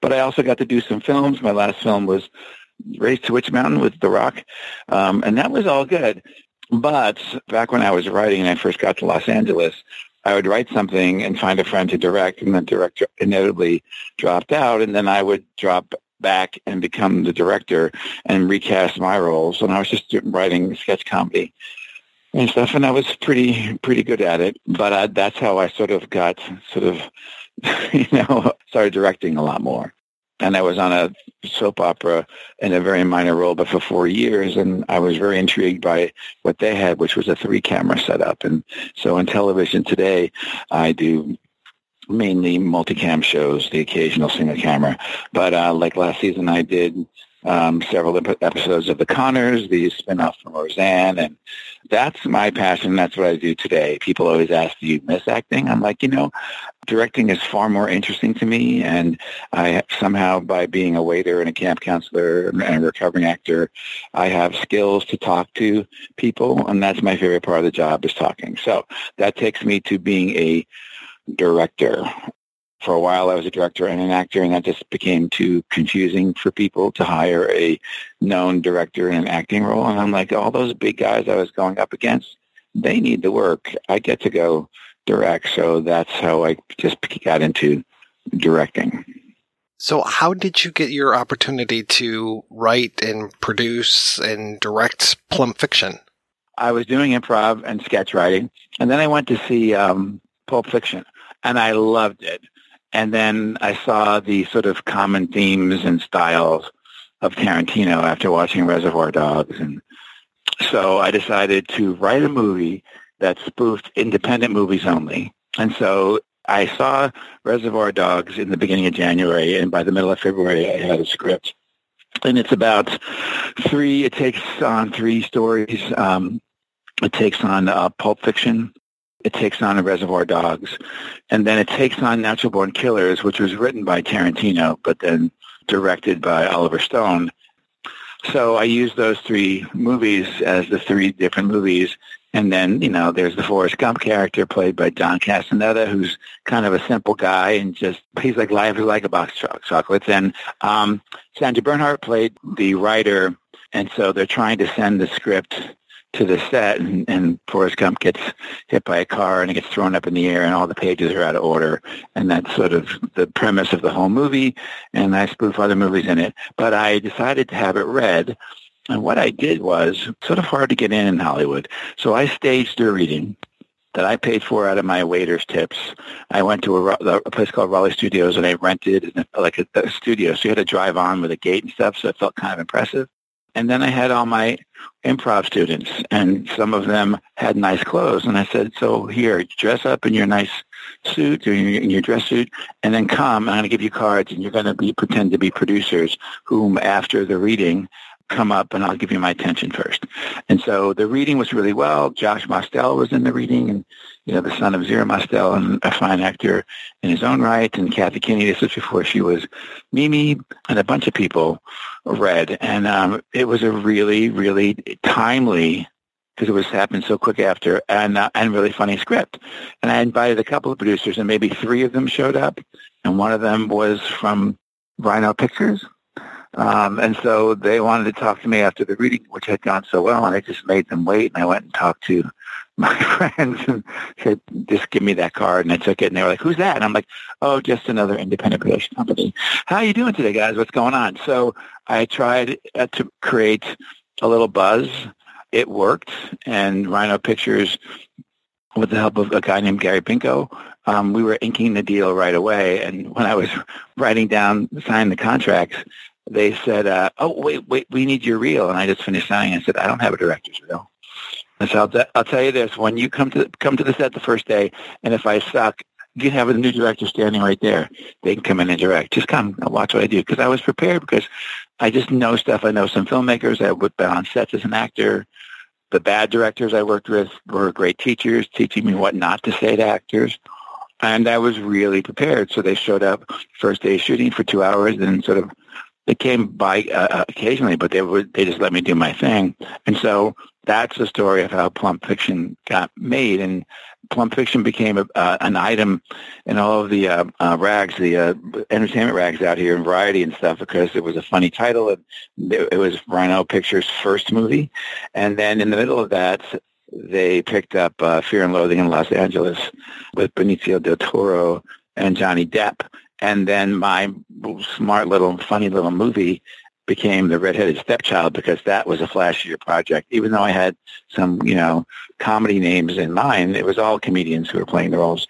But I also got to do some films. My last film was Race to Witch Mountain with The Rock. Um, and that was all good. But back when I was writing and I first got to Los Angeles, I would write something and find a friend to direct, and the director inevitably dropped out, and then I would drop back and become the director and recast my roles. And I was just writing sketch comedy and stuff, and I was pretty pretty good at it. But I, that's how I sort of got sort of you know started directing a lot more. And I was on a soap opera in a very minor role, but for four years, and I was very intrigued by what they had, which was a three camera setup. And so in television today, I do mainly multicam shows, the occasional single camera. But uh, like last season, I did um, several episodes of The Connors, the spinoff from Roseanne, and that's my passion. That's what I do today. People always ask, do you miss acting? I'm like, you know, directing is far more interesting to me, and I somehow, by being a waiter and a camp counselor and a recovering actor, I have skills to talk to people, and that's my favorite part of the job is talking. So that takes me to being a director for a while I was a director and an actor, and that just became too confusing for people to hire a known director in an acting role. And I'm like, all those big guys I was going up against, they need the work. I get to go direct, so that's how I just got into directing. So, how did you get your opportunity to write and produce and direct Plump Fiction? I was doing improv and sketch writing, and then I went to see um, Pulp Fiction, and I loved it. And then I saw the sort of common themes and styles of Tarantino after watching Reservoir Dogs. And so I decided to write a movie that spoofed independent movies only. And so I saw Reservoir Dogs in the beginning of January, and by the middle of February, I had a script. And it's about three, it takes on three stories. Um, it takes on uh, Pulp Fiction, it takes on the Reservoir Dogs, and then it takes on Natural Born Killers, which was written by Tarantino, but then directed by Oliver Stone. So I use those three movies as the three different movies. And then, you know, there's the Forrest Gump character played by John Castaneda, who's kind of a simple guy and just, he's like live like a box of chocolates. And um, Sandra Bernhard played the writer. And so they're trying to send the script to the set and, and Forrest Gump gets hit by a car and it gets thrown up in the air and all the pages are out of order. And that's sort of the premise of the whole movie. And I spoof other movies in it. But I decided to have it read. And what I did was sort of hard to get in in Hollywood. So I staged a reading that I paid for out of my waiter's tips. I went to a, a place called Raleigh Studios and I rented like a, a studio. So you had to drive on with a gate and stuff. So it felt kind of impressive. And then I had all my improv students, and some of them had nice clothes. And I said, so here, dress up in your nice suit or in your dress suit, and then come, and I'm going to give you cards, and you're going to be pretend to be producers whom, after the reading, come up and I'll give you my attention first. And so the reading was really well. Josh Mostel was in the reading and, you know, the son of Zero Mostel and a fine actor in his own right. And Kathy Kinney, this was before she was Mimi and a bunch of people read. And um, it was a really, really timely because it was happened so quick after and uh, and really funny script. And I invited a couple of producers and maybe three of them showed up and one of them was from Rhino Pictures um, and so they wanted to talk to me after the reading, which had gone so well, and I just made them wait. And I went and talked to my friends and said, just give me that card. And I took it, and they were like, who's that? And I'm like, oh, just another independent production company. How are you doing today, guys? What's going on? So I tried uh, to create a little buzz. It worked, and Rhino Pictures with the help of a guy named Gary Pinko, um, we were inking the deal right away. And when I was writing down, signing the contracts, they said, uh, "Oh, wait, wait, we need your reel." And I just finished signing. I said, "I don't have a director's reel." And so I'll, t- I'll tell you this: when you come to come to the set the first day, and if I suck, you have a new director standing right there. They can come in and direct. Just come and watch what I do because I was prepared because I just know stuff. I know some filmmakers. I've been on sets as an actor. The bad directors I worked with were great teachers, teaching me what not to say to actors. And I was really prepared. So they showed up first day shooting for two hours and sort of they came by uh, occasionally, but they would they just let me do my thing. And so that's the story of how Plump Fiction got made. And Plump Fiction became a, uh, an item in all of the uh, uh, rags, the uh, entertainment rags out here in Variety and stuff, because it was a funny title. And it, it was Rhino Pictures' first movie. And then in the middle of that, they picked up uh, Fear and Loathing in Los Angeles with Benicio del Toro and Johnny Depp. And then my smart little, funny little movie became the redheaded stepchild because that was a flashier project. Even though I had some, you know, comedy names in mind, it was all comedians who were playing the roles.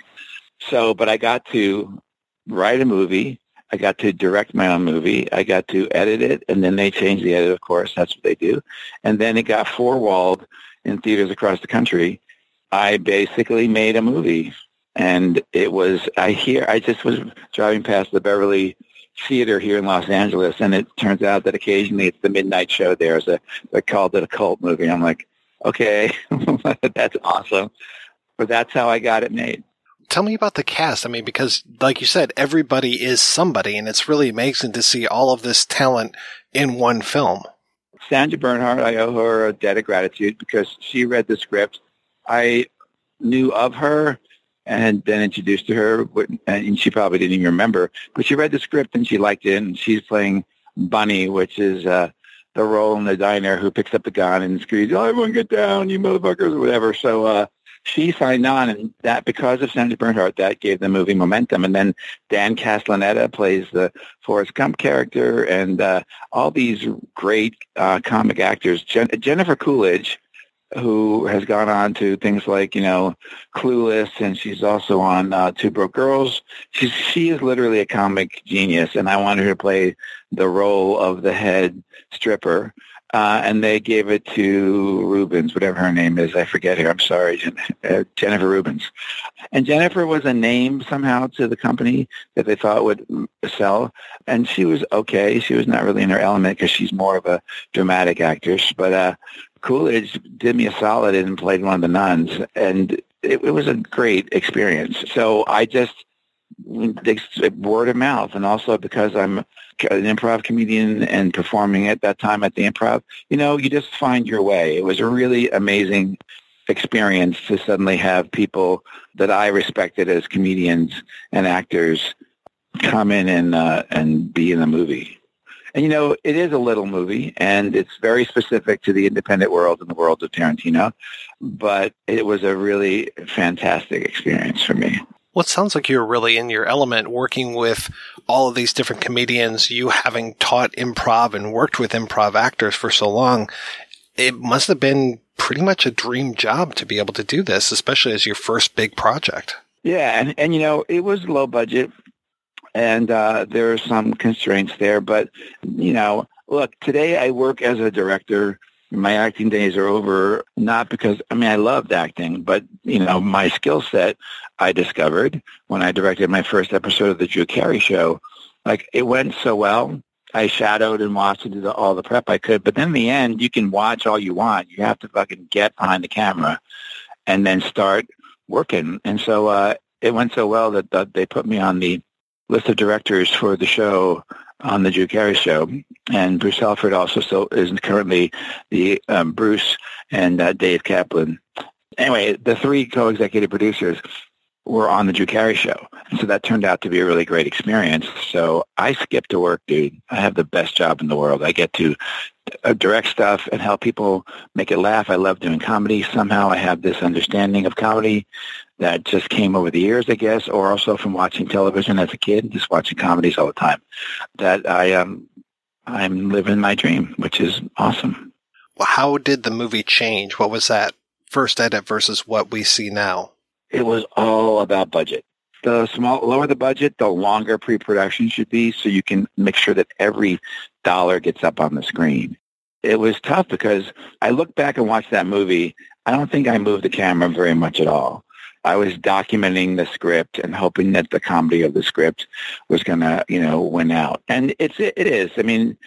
So, but I got to write a movie. I got to direct my own movie. I got to edit it, and then they changed the edit, of course. That's what they do. And then it got four-walled in theaters across the country. I basically made a movie and it was I hear I just was driving past the Beverly Theater here in Los Angeles, and it turns out that occasionally it's the midnight show there. So they called it a cult movie. I'm like, okay, that's awesome, but that's how I got it made. Tell me about the cast. I mean, because like you said, everybody is somebody, and it's really amazing to see all of this talent in one film. Sandra Bernhard, I owe her a debt of gratitude because she read the script. I knew of her and been introduced to her, and she probably didn't even remember. But she read the script and she liked it, and she's playing Bunny, which is uh, the role in the diner who picks up the gun and screams, "Oh, everyone get down, you motherfuckers!" or whatever. So uh, she signed on, and that because of Sandra Bernhard, that gave the movie momentum. And then Dan Castellaneta plays the Forrest Gump character, and uh, all these great uh, comic actors. Jen- Jennifer Coolidge who has gone on to things like you know Clueless, and she's also on uh, Two Broke Girls. She's she is literally a comic genius, and I wanted her to play the role of the head stripper. Uh, and they gave it to Rubens, whatever her name is. I forget her. I'm sorry, Jen- uh, Jennifer Rubens. And Jennifer was a name somehow to the company that they thought would sell. And she was okay. She was not really in her element because she's more of a dramatic actress. But uh, Coolidge did me a solid and played one of the nuns, and it, it was a great experience. So I just word of mouth, and also because I'm an improv comedian and performing at that time at the improv, you know, you just find your way. It was a really amazing experience to suddenly have people that I respected as comedians and actors come in and uh, and be in a movie. And you know, it is a little movie, and it's very specific to the independent world and the world of Tarantino. But it was a really fantastic experience for me. Well, it sounds like you're really in your element working with all of these different comedians, you having taught improv and worked with improv actors for so long. It must have been pretty much a dream job to be able to do this, especially as your first big project. Yeah, and, and you know, it was low budget and uh, there are some constraints there. But you know, look, today I work as a director. My acting days are over, not because I mean I loved acting, but you know my skill set I discovered when I directed my first episode of the Drew Carey Show. Like it went so well. I shadowed and watched and did all the prep I could. But then in the end, you can watch all you want. You have to fucking get behind the camera and then start working. And so uh, it went so well that, that they put me on the list of directors for the show on the Drew Carey show, and Bruce Helford also still is currently the um, Bruce and uh, Dave Kaplan. Anyway, the three co-executive producers were on the Drew Carey show, so that turned out to be a really great experience. So I skipped to work, dude. I have the best job in the world. I get to uh, direct stuff and help people make it laugh. I love doing comedy. Somehow I have this understanding of comedy that just came over the years, I guess, or also from watching television as a kid, just watching comedies all the time. That I um I'm living my dream, which is awesome. Well, how did the movie change? What was that first edit versus what we see now? It was all about budget. The small lower the budget, the longer pre-production should be, so you can make sure that every dollar gets up on the screen. It was tough because I look back and watch that movie. I don't think I moved the camera very much at all. I was documenting the script and hoping that the comedy of the script was going to, you know, win out. And it's it is. I mean,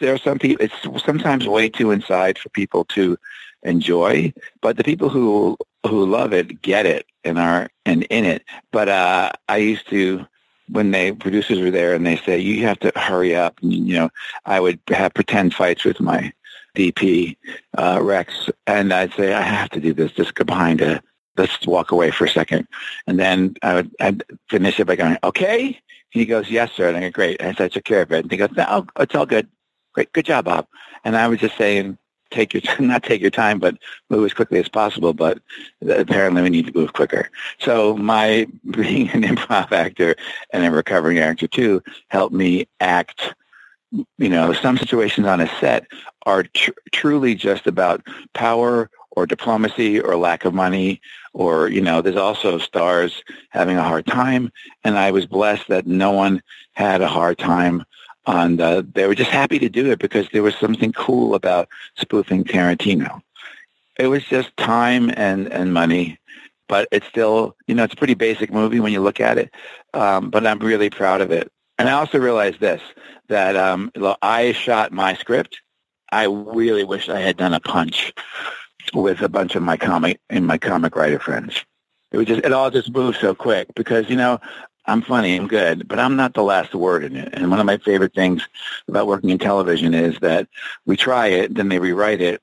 there are some people. It's sometimes way too inside for people to enjoy, but the people who who love it get it and are and in it. But uh, I used to when the producers were there and they say you have to hurry up. And, you know, I would have pretend fights with my DP uh, Rex, and I'd say I have to do this. Just go behind a. Let's walk away for a second, and then I would I'd finish it by going, "Okay." He goes, "Yes, sir." And I go, "Great." And so I took care of it. And he goes, "No, it's all good. Great, good job, Bob." And I was just saying, take your not take your time, but move as quickly as possible. But apparently we need to move quicker. So my being an improv actor and a recovering actor too helped me act. You know, some situations on a set are tr- truly just about power or diplomacy or lack of money or, you know, there's also stars having a hard time. And I was blessed that no one had a hard time and uh, they were just happy to do it because there was something cool about spoofing Tarantino. It was just time and, and money, but it's still, you know, it's a pretty basic movie when you look at it, um, but I'm really proud of it. And I also realized this, that um, I shot my script. I really wish I had done a punch with a bunch of my comic and my comic writer friends. It was just, it all just moved so quick because, you know, I'm funny, I'm good, but I'm not the last word in it. And one of my favorite things about working in television is that we try it, then they rewrite it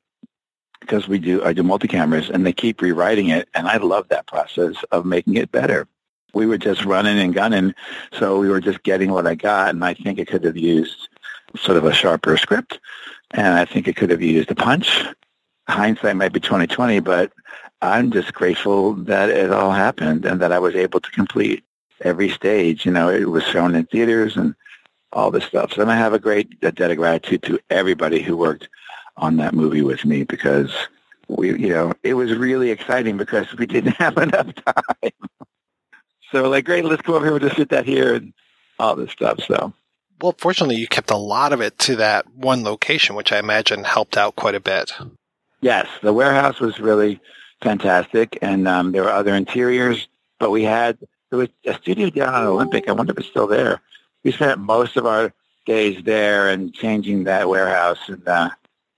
because we do I do multi-cameras and they keep rewriting it and I love that process of making it better. We were just running and gunning, so we were just getting what I got and I think it could have used sort of a sharper script and I think it could have used a punch. Hindsight might be 2020, but I'm just grateful that it all happened and that I was able to complete every stage. You know, it was shown in theaters and all this stuff. So I have a great debt of gratitude to everybody who worked on that movie with me because we, you know, it was really exciting because we didn't have enough time. so like, great, let's go over here. We'll just sit that here and all this stuff. So. Well, fortunately, you kept a lot of it to that one location, which I imagine helped out quite a bit. Yes, the warehouse was really fantastic, and um, there were other interiors, but we had there was a studio down on Olympic. I wonder if it's still there. We spent most of our days there and changing that warehouse, and uh,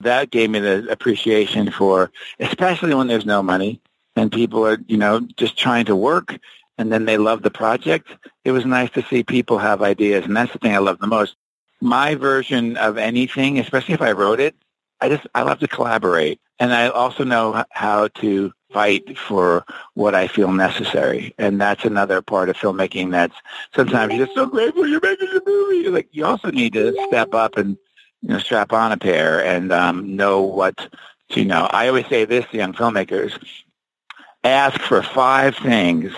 that gave me the appreciation for, especially when there's no money and people are, you know, just trying to work, and then they love the project. It was nice to see people have ideas, and that's the thing I love the most. My version of anything, especially if I wrote it, I just I love to collaborate, and I also know how to fight for what I feel necessary. And that's another part of filmmaking that's sometimes you're just so grateful you're making a movie. Like you also need to step up and you know strap on a pair and um, know what to you know. I always say this to young filmmakers: ask for five things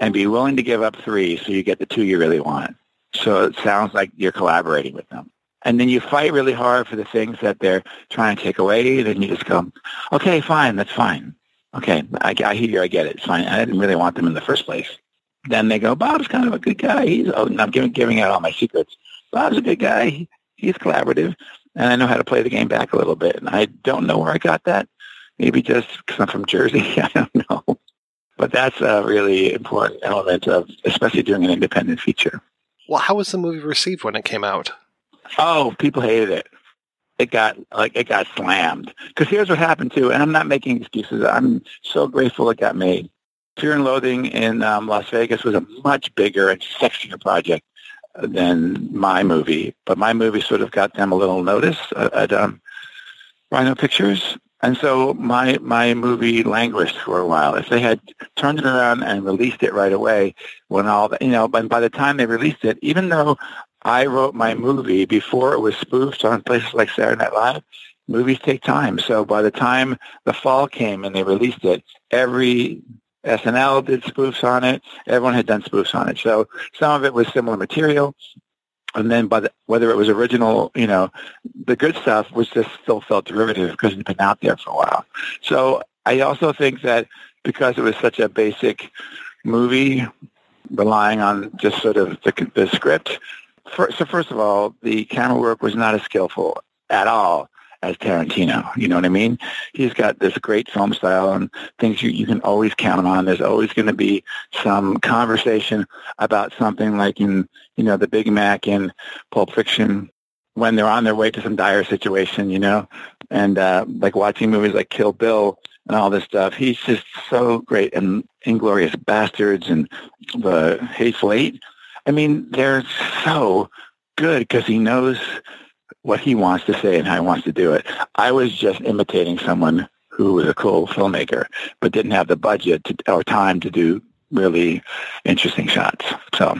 and be willing to give up three so you get the two you really want. So it sounds like you're collaborating with them. And then you fight really hard for the things that they're trying to take away. Then you just go, okay, fine, that's fine. Okay, I, I hear you. I get it. It's fine. I didn't really want them in the first place. Then they go, Bob's kind of a good guy. He's, oh, I'm giving, giving out all my secrets. Bob's a good guy. He, he's collaborative. And I know how to play the game back a little bit. And I don't know where I got that. Maybe just because I'm from Jersey. I don't know. But that's a really important element of, especially doing an independent feature. Well, how was the movie received when it came out? Oh, people hated it it got like it got slammed. Because here's what happened too, and I'm not making excuses. I'm so grateful it got made. Fear and Loathing in um, Las Vegas was a much bigger and sexier project than my movie, but my movie sort of got them a little notice at um, Rhino Pictures, and so my my movie languished for a while. If they had turned it around and released it right away, when all the, you know, but by the time they released it, even though I wrote my movie before it was spoofed on places like Saturday Night Live. Movies take time. So by the time the fall came and they released it, every SNL did spoofs on it. Everyone had done spoofs on it. So some of it was similar material. And then by the, whether it was original, you know, the good stuff was just still felt derivative because it'd been out there for a while. So I also think that because it was such a basic movie, relying on just sort of the, the script, so first of all, the camera work was not as skillful at all as Tarantino. You know what I mean? He's got this great film style and things you, you can always count on. There's always going to be some conversation about something like in, you know, the Big Mac in Pulp Fiction when they're on their way to some dire situation, you know, and uh, like watching movies like Kill Bill and all this stuff. He's just so great, and Inglourious Basterds and the Hateful Eight. I mean, they're so good because he knows what he wants to say and how he wants to do it. I was just imitating someone who was a cool filmmaker, but didn't have the budget to, or time to do really interesting shots. So,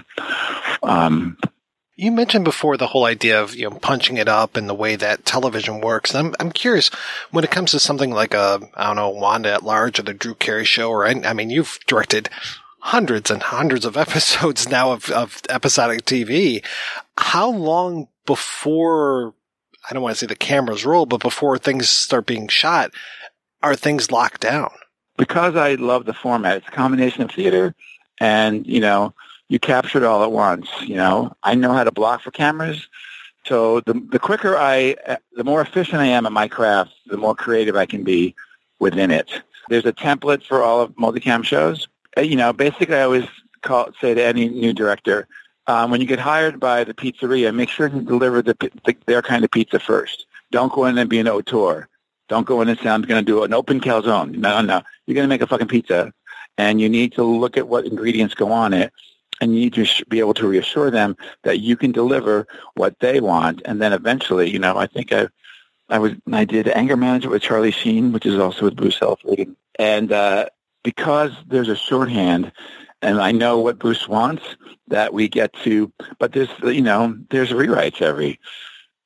um, You mentioned before the whole idea of you know punching it up and the way that television works. I'm I'm curious when it comes to something like a I don't know Wanda at Large or the Drew Carey Show or I, I mean you've directed hundreds and hundreds of episodes now of, of episodic TV. How long before I don't want to say the cameras roll, but before things start being shot, are things locked down? because I love the format. It's a combination of theater and, you know, you capture it all at once. You know, I know how to block for cameras. So the, the quicker I, the more efficient I am at my craft, the more creative I can be within it. There's a template for all of multicam shows. Uh, You know, basically I always call, say to any new director, um, when you get hired by the pizzeria, make sure you deliver the, the, their kind of pizza first. Don't go in and be an auteur. Don't go in and say, I'm going to do an open calzone. No, no. You're going to make a fucking pizza, and you need to look at what ingredients go on it, and you need to be able to reassure them that you can deliver what they want. And then eventually, you know, I think I, I was, I did Anger Management with Charlie Sheen, which is also with Bruce Helford. And uh, because there's a shorthand, and I know what Bruce wants, that we get to, but there's, you know, there's rewrites every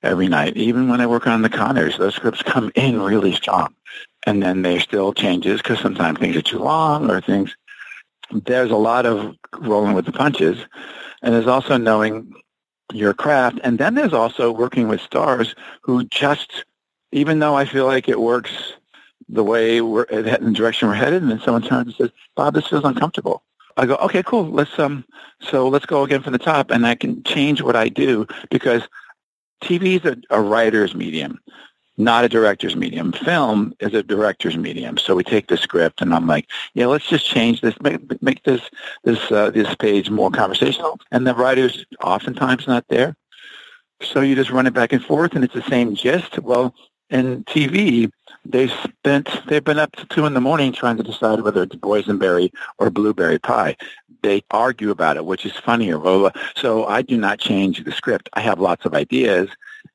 every night. Even when I work on the Connors, those scripts come in really strong. And then there's still changes because sometimes things are too long or things. There's a lot of rolling with the punches. And there's also knowing your craft. And then there's also working with stars who just, even though I feel like it works the way we're in the direction we're headed, and then someone turns and says, Bob, this feels uncomfortable. I go, okay, cool. Let's um, so let's go again from the top, and I can change what I do because TV is a, a writer's medium, not a director's medium. Film is a director's medium. So we take the script, and I'm like, yeah, let's just change this, make, make this this uh, this page more conversational. And the writer's oftentimes not there, so you just run it back and forth, and it's the same gist. Well, in TV, they spent they've been up to two in the morning trying to decide whether it's boysenberry or blueberry pie. They argue about it, which is funnier. Uh, so I do not change the script. I have lots of ideas,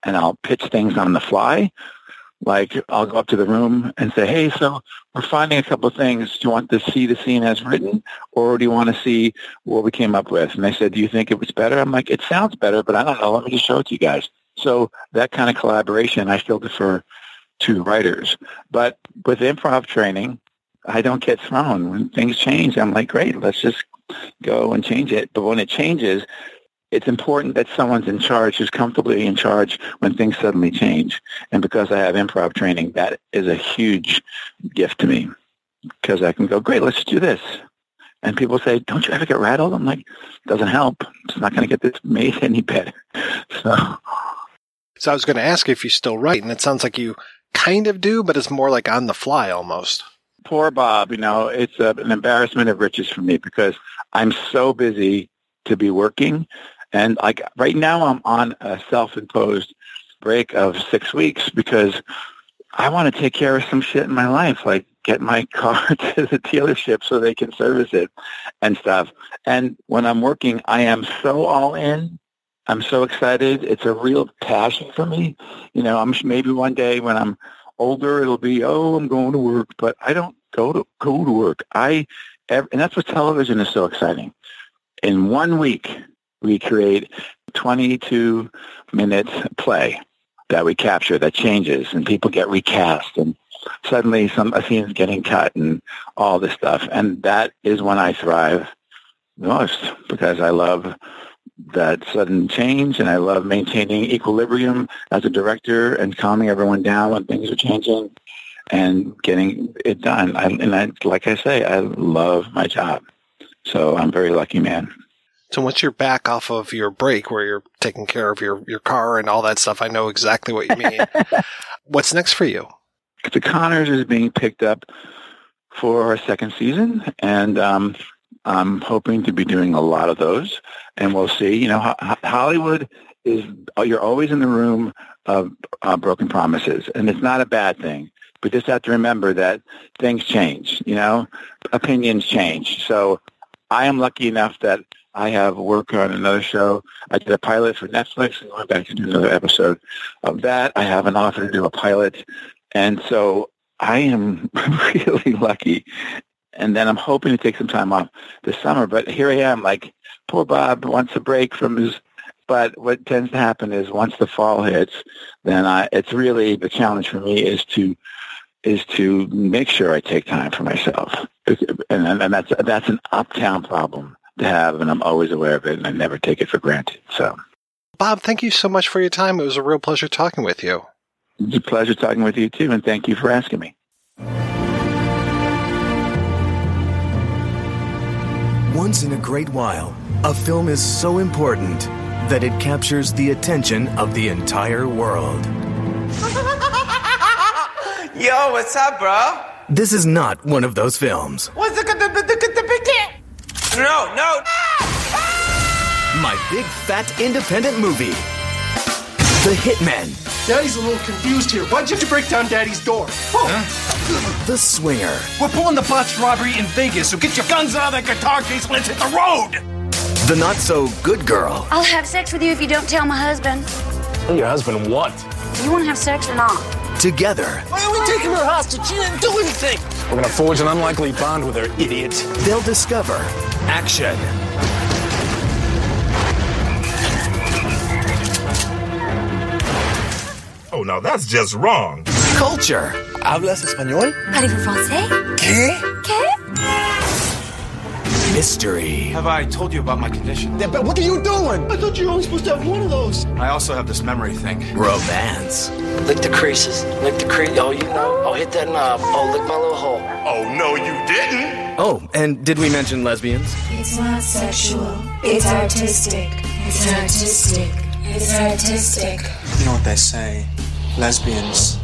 and I'll pitch things on the fly. Like I'll go up to the room and say, "Hey, so we're finding a couple of things. Do you want to see the scene as written, or do you want to see what we came up with?" And they said, "Do you think it was better?" I'm like, "It sounds better, but I don't know. Let me just show it to you guys." So that kind of collaboration, I still defer to writers. But with improv training, I don't get thrown. When things change, I'm like, great, let's just go and change it. But when it changes, it's important that someone's in charge who's comfortably in charge when things suddenly change. And because I have improv training, that is a huge gift to me because I can go, great, let's do this. And people say, don't you ever get rattled? I'm like, doesn't help. It's not going to get this made any better. So, So I was going to ask if you still write, and it sounds like you kind of do, but it's more like on the fly almost. poor Bob, you know, it's a, an embarrassment of riches for me because I'm so busy to be working. And like right now I'm on a self-imposed break of six weeks because I want to take care of some shit in my life, like get my car to the dealership so they can service it and stuff. And when I'm working, I am so all in. I'm so excited. It's a real passion for me. You know, I'm maybe one day when I'm older, it'll be, oh, I'm going to work, but I don't go to go to work. I, and that's what television is so exciting. In one week, we create 22 minutes play that we capture that changes and people get recast and suddenly some a scene is getting cut and all this stuff. And that is when I thrive most because I love that sudden change and I love maintaining equilibrium as a director and calming everyone down when things are changing and getting it done. I, and I, like I say, I love my job. So I'm very lucky, man. So once you're back off of your break where you're taking care of your, your car and all that stuff, I know exactly what you mean. What's next for you? The Connors is being picked up for a second season, and um, I'm hoping to be doing a lot of those, and we'll see. You know, Ho- Hollywood is you're always in the room of uh, broken promises, and it's not a bad thing. We just have to remember that things change. You know, opinions change. So I am lucky enough that I have work on another show. I did a pilot for Netflix and went back to do another episode of that. I have an offer to do a pilot. And so I am really lucky. And then I'm hoping to take some time off this summer. But here I am, like poor Bob wants a break from his but what tends to happen is once the fall hits, then I, it's really the challenge for me is to is to make sure I take time for myself, and, and that's that's an uptown problem to have, and I'm always aware of it, and I never take it for granted. So, Bob, thank you so much for your time. It was a real pleasure talking with you. It's a pleasure talking with you too, and thank you for asking me. Once in a great while, a film is so important that it captures the attention of the entire world. Yo, what's up, bro? This is not one of those films. What's the, the, the, the, the big No, no. My big fat independent movie. The Hitman. Daddy's a little confused here. Why'd you have to break down Daddy's door? Oh. The Swinger. We're pulling the botched robbery in Vegas, so get your guns out of that guitar case and let's hit the road! The Not So Good Girl. I'll have sex with you if you don't tell my husband. Tell your husband what? Do you want to have sex or not? Together. Why are we taking her hostage? She didn't do anything! We're gonna forge an unlikely bond with her, idiot. They'll discover action. Now that's just wrong. Culture. ¿Hablas español? Parlez-vous français? ¿Qué? ¿Qué? Mystery. Have I told you about my condition? Yeah, but what are you doing? I thought you were only supposed to have one of those. I also have this memory thing. Romance. Lick the creases. Lick the crease. Oh, you know. Oh, hit that knob. Oh, lick my little hole. Oh, no, you didn't. Oh, and did we mention lesbians? It's not sexual. It's artistic. It's artistic. It's artistic. You know what they say? Lesbians.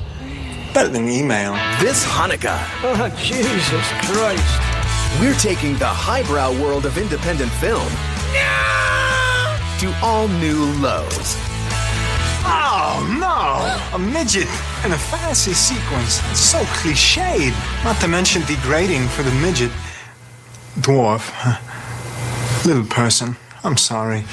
Better than email. This Hanukkah. Oh, Jesus Christ. We're taking the highbrow world of independent film to all new lows. Oh, no! A midget in a fantasy sequence. It's so cliched. Not to mention degrading for the midget. Dwarf. Little person. I'm sorry.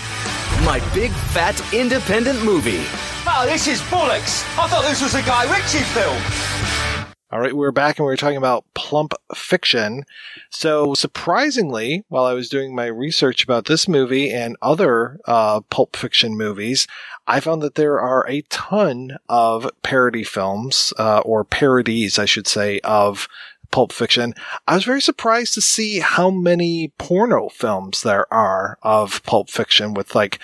My big fat independent movie. Oh, this is bollocks. I thought this was a Guy Ritchie film. All right, we're back and we are talking about plump fiction. So surprisingly, while I was doing my research about this movie and other uh, pulp fiction movies, I found that there are a ton of parody films, uh, or parodies, I should say, of Pulp Fiction. I was very surprised to see how many porno films there are of Pulp Fiction with like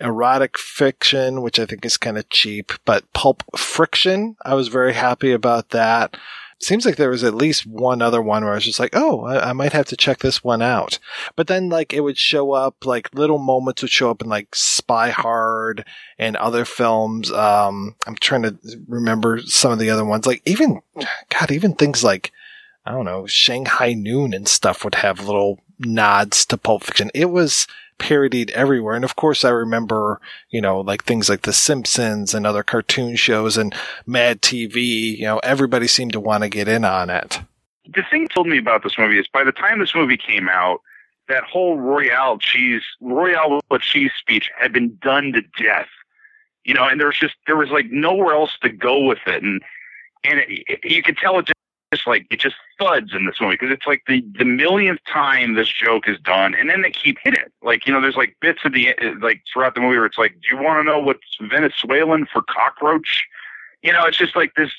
erotic fiction, which I think is kind of cheap, but pulp friction. I was very happy about that. Seems like there was at least one other one where I was just like, oh, I, I might have to check this one out. But then like it would show up, like little moments would show up in like Spy Hard and other films. Um, I'm trying to remember some of the other ones. Like even, God, even things like, I don't know, Shanghai Noon and stuff would have little nods to Pulp Fiction. It was, parodied everywhere. And of course, I remember, you know, like things like The Simpsons and other cartoon shows and Mad TV. You know, everybody seemed to want to get in on it. The thing told me about this movie is by the time this movie came out, that whole Royale cheese, Royale with cheese speech had been done to death. You know, and there was just there was like nowhere else to go with it, and and it, it, you could tell it just like it just thuds in this movie because it's like the the millionth time this joke is done, and then they keep hitting it. Like you know, there's like bits of the uh, like throughout the movie where it's like, do you want to know what's Venezuelan for cockroach? You know, it's just like this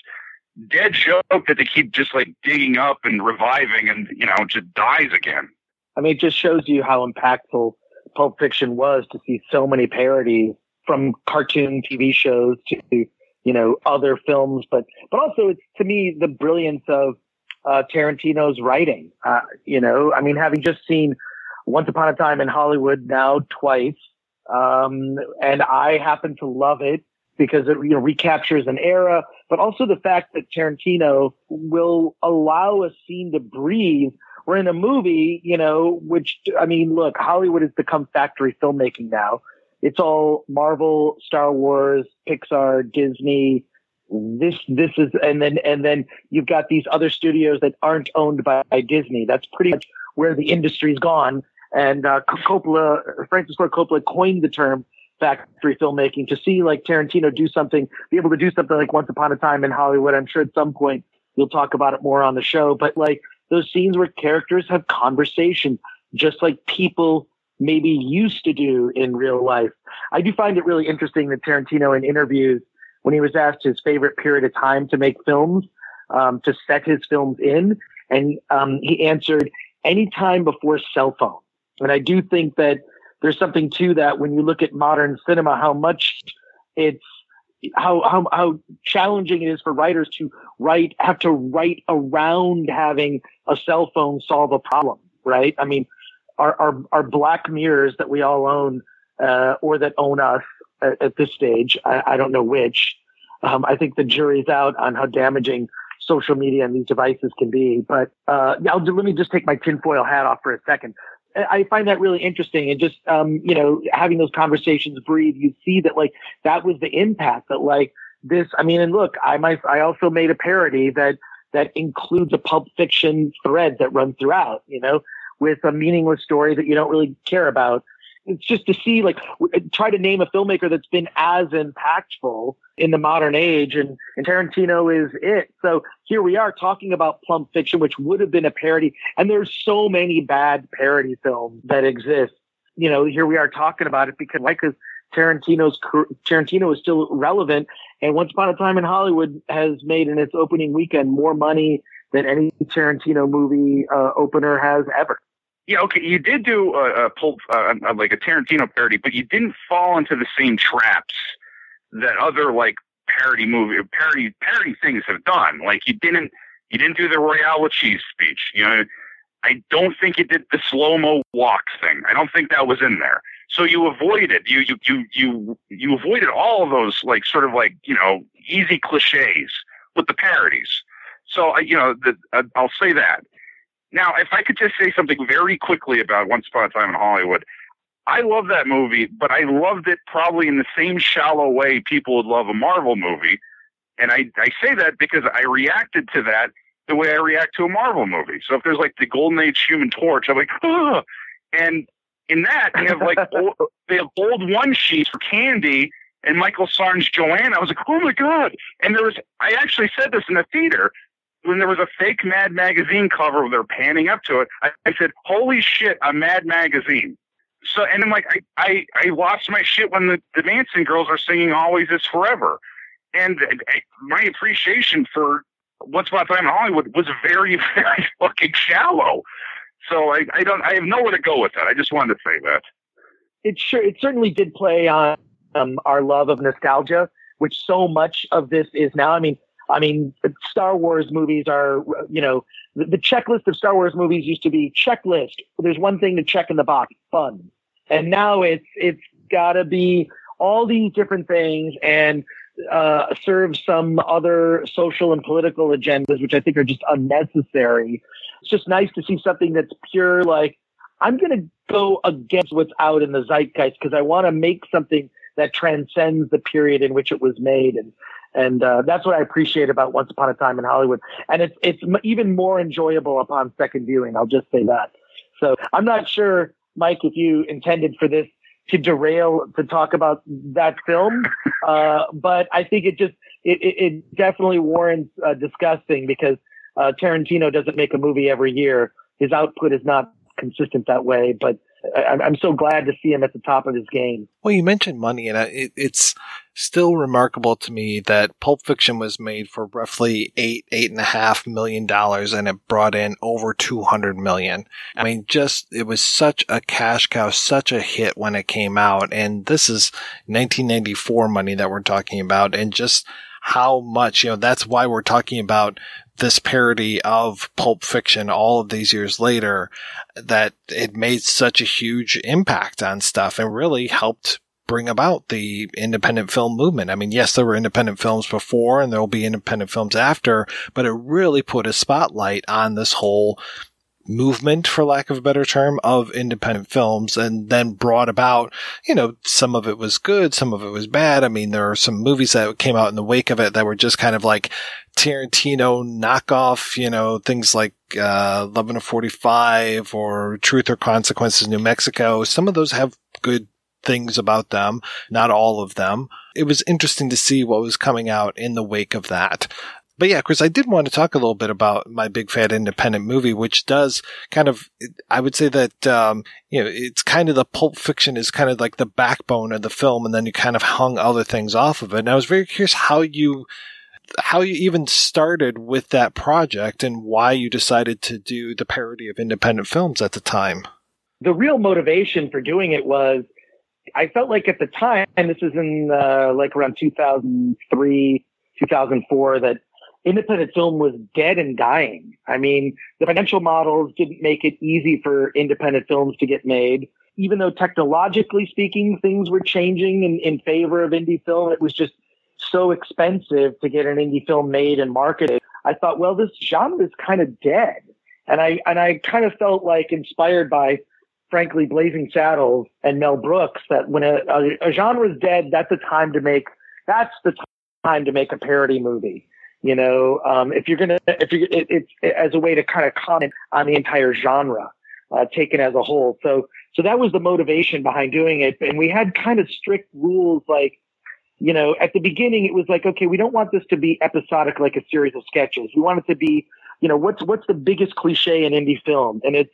dead joke that they keep just like digging up and reviving, and you know, just dies again. I mean, it just shows you how impactful Pulp Fiction was to see so many parodies from cartoon TV shows to you know, other films, but, but also it's to me the brilliance of, uh, Tarantino's writing. Uh, you know, I mean, having just seen Once Upon a Time in Hollywood now twice, um, and I happen to love it because it, you know, recaptures an era, but also the fact that Tarantino will allow a scene to breathe we're in a movie, you know, which I mean, look, Hollywood has become factory filmmaking now. It's all Marvel, Star Wars, Pixar, Disney. This this is and then and then you've got these other studios that aren't owned by, by Disney. That's pretty much where the industry's gone. And uh, Coppola, Francis Ford Coppola coined the term factory filmmaking to see like Tarantino do something, be able to do something like Once Upon a Time in Hollywood. I'm sure at some point we'll talk about it more on the show, but like those scenes where characters have conversation, just like people maybe used to do in real life. I do find it really interesting that Tarantino in interviews, when he was asked his favorite period of time to make films, um, to set his films in, and um, he answered any time before cell phone. And I do think that there's something to that when you look at modern cinema, how much it's how how how challenging it is for writers to write have to write around having a cell phone solve a problem, right? I mean, our our, our black mirrors that we all own uh, or that own us at, at this stage, I, I, don't know which. Um, I think the jury's out on how damaging social media and these devices can be. But uh, I'll, let me just take my tinfoil hat off for a second. I find that really interesting and just, um, you know, having those conversations breathe, you see that like that was the impact that like this, I mean, and look, I might, I also made a parody that, that includes a pulp fiction thread that runs throughout, you know, with a meaningless story that you don't really care about it's just to see like try to name a filmmaker that's been as impactful in the modern age and, and Tarantino is it. So here we are talking about Plump Fiction, which would have been a parody. And there's so many bad parody films that exist. You know, here we are talking about it because like because Tarantino's Tarantino is still relevant and Once Upon a Time in Hollywood has made in its opening weekend more money than any Tarantino movie uh, opener has ever. Yeah, okay. You did do a, a pulp, uh, like a Tarantino parody, but you didn't fall into the same traps that other like parody movie parody parody things have done. Like you didn't you didn't do the Royale with cheese speech. You know, I don't think you did the slow mo walk thing. I don't think that was in there. So you avoided you you you you you avoided all of those like sort of like you know easy cliches with the parodies. So I you know the, I'll say that. Now, if I could just say something very quickly about Once Upon a Time in Hollywood, I love that movie, but I loved it probably in the same shallow way people would love a Marvel movie. And I, I say that because I reacted to that the way I react to a Marvel movie. So if there's like the Golden Age Human Torch, I'm like, oh. And in that, they have like old, they have old one sheets for Candy and Michael Sarne's Joanna. I was like, oh my god! And there was I actually said this in the theater when there was a fake Mad magazine cover where they're panning up to it, I, I said, "Holy shit, a Mad magazine!" So, and I'm like, I, I, I lost my shit when the, the Manson girls are singing "Always Is Forever," and I, my appreciation for Once Upon a Time in Hollywood was very, very fucking shallow. So I, I don't, I have nowhere to go with that. I just wanted to say that. It sure, it certainly did play on um, our love of nostalgia, which so much of this is now. I mean, I mean, Star Wars movies are, you know, the, the, checklist of Star Wars movies used to be checklist. There's one thing to check in the box, fun. And now it's, it's gotta be all these different things and, uh, serve some other social and political agendas, which I think are just unnecessary. It's just nice to see something that's pure, like, I'm going to go against what's out in the zeitgeist because I want to make something that transcends the period in which it was made. And and uh, that's what I appreciate about Once Upon a Time in Hollywood. And it's it's even more enjoyable upon second viewing. I'll just say that. So I'm not sure, Mike, if you intended for this to derail to talk about that film, uh, but I think it just it, it, it definitely warrants uh, discussing because uh, Tarantino doesn't make a movie every year. His output is not consistent that way, but I'm so glad to see him at the top of his game. Well, you mentioned money, and it, it's still remarkable to me that Pulp Fiction was made for roughly eight, eight and a half million dollars, and it brought in over two hundred million. I mean, just it was such a cash cow, such a hit when it came out, and this is 1994 money that we're talking about, and just how much, you know, that's why we're talking about this parody of Pulp Fiction all of these years later that it made such a huge impact on stuff and really helped bring about the independent film movement. I mean, yes, there were independent films before and there will be independent films after, but it really put a spotlight on this whole movement, for lack of a better term, of independent films and then brought about, you know, some of it was good, some of it was bad. I mean, there are some movies that came out in the wake of it that were just kind of like Tarantino knockoff, you know, things like, uh, 11 to 45 or Truth or Consequences New Mexico. Some of those have good things about them, not all of them. It was interesting to see what was coming out in the wake of that. But yeah, Chris, I did want to talk a little bit about my big fat independent movie, which does kind of, I would say that, um, you know, it's kind of the pulp fiction is kind of like the backbone of the film. And then you kind of hung other things off of it. And I was very curious how you, how you even started with that project and why you decided to do the parody of independent films at the time. The real motivation for doing it was I felt like at the time, and this is in uh, like around 2003, 2004, that independent film was dead and dying. I mean, the financial models didn't make it easy for independent films to get made. Even though technologically speaking, things were changing in, in favor of indie film, it was just so expensive to get an indie film made and marketed. I thought, well, this genre is kind of dead. And I, and I kind of felt like inspired by, frankly, Blazing Saddles and Mel Brooks that when a, a, a genre is dead, that's the time to make, that's the time to make a parody movie. You know, um, if you're gonna, if you, it, it's as a way to kind of comment on the entire genre, uh, taken as a whole. So, so that was the motivation behind doing it. And we had kind of strict rules, like, you know, at the beginning it was like, okay, we don't want this to be episodic, like a series of sketches. We want it to be, you know, what's what's the biggest cliche in indie film, and it's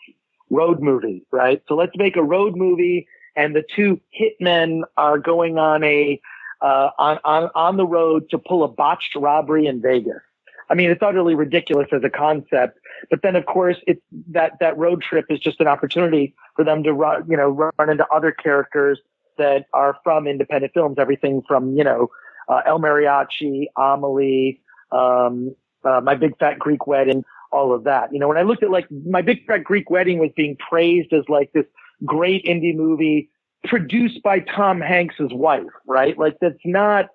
road movie, right? So let's make a road movie, and the two hitmen are going on a uh, on, on, on the road to pull a botched robbery in Vegas. I mean, it's utterly ridiculous as a concept, but then of course it's that, that road trip is just an opportunity for them to run, you know, run into other characters that are from independent films, everything from, you know, uh, El Mariachi, Amelie, um, uh, My Big Fat Greek Wedding, all of that. You know, when I looked at like My Big Fat Greek Wedding was being praised as like this great indie movie produced by Tom Hanks's wife, right? Like that's not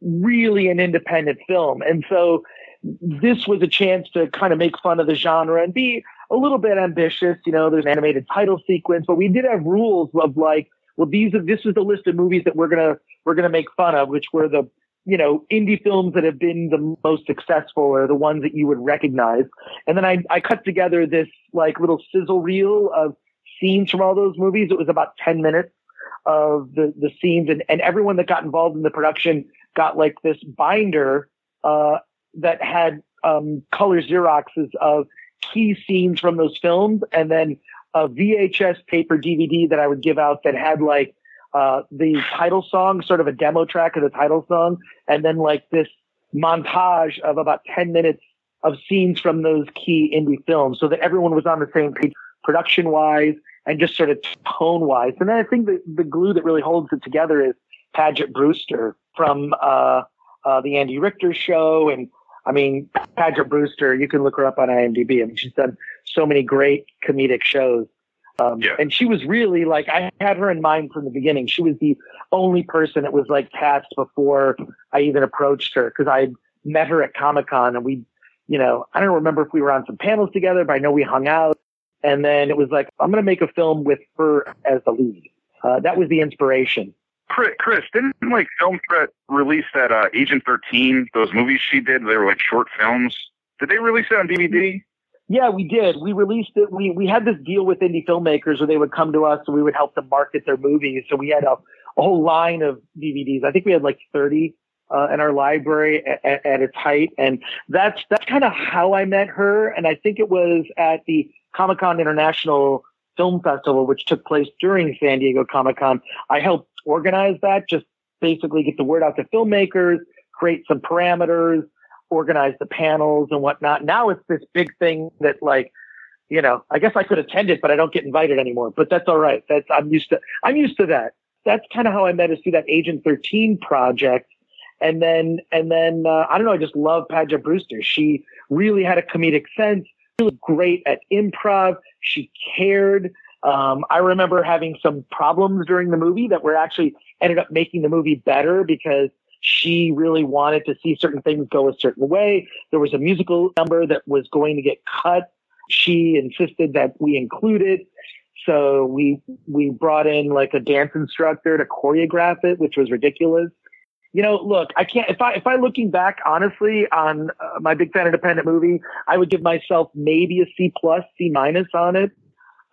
really an independent film. And so this was a chance to kind of make fun of the genre and be a little bit ambitious. You know, there's an animated title sequence, but we did have rules of like, well, these are, this is the list of movies that we're going to, we're going to make fun of, which were the, you know, indie films that have been the most successful or the ones that you would recognize. And then I, I cut together this like little sizzle reel of scenes from all those movies. It was about 10 minutes of the, the scenes and, and everyone that got involved in the production got like this binder, uh, that had, um, color Xeroxes of key scenes from those films and then a VHS paper DVD that I would give out that had like, uh, the title song, sort of a demo track of the title song, and then like this montage of about 10 minutes of scenes from those key indie films so that everyone was on the same page production wise and just sort of tone wise. And then I think the, the glue that really holds it together is Paget Brewster from uh, uh, the Andy Richter show. And I mean, Paget Brewster, you can look her up on IMDb. I mean, she's done so many great comedic shows. Um, yeah. And she was really like, I had her in mind from the beginning. She was the only person that was like cast before I even approached her because I met her at Comic Con and we, you know, I don't remember if we were on some panels together, but I know we hung out. And then it was like, I'm going to make a film with her as the lead. Uh, that was the inspiration. Chris, didn't like Film Threat release that uh, Agent 13, those movies she did? They were like short films. Did they release it on DVD? Yeah, we did. We released it. We we had this deal with indie filmmakers where they would come to us and we would help them market their movies. So we had a, a whole line of DVDs. I think we had like 30 uh, in our library at, at its height, and that's that's kind of how I met her. And I think it was at the Comic Con International Film Festival, which took place during San Diego Comic Con. I helped organize that, just basically get the word out to filmmakers, create some parameters, organize the panels and whatnot. Now it's this big thing that like, you know, I guess I could attend it, but I don't get invited anymore. But that's all right. That's I'm used to. I'm used to that. That's kind of how I met us through that Agent 13 project. And then, and then, uh, I don't know. I just love Paget Brewster. She really had a comedic sense really great at improv. She cared. Um, I remember having some problems during the movie that were actually ended up making the movie better because she really wanted to see certain things go a certain way. There was a musical number that was going to get cut she insisted that we include it. So we we brought in like a dance instructor to choreograph it, which was ridiculous. You know, look, I can't. If I if I looking back honestly on uh, my big fat independent movie, I would give myself maybe a C plus, C minus on it.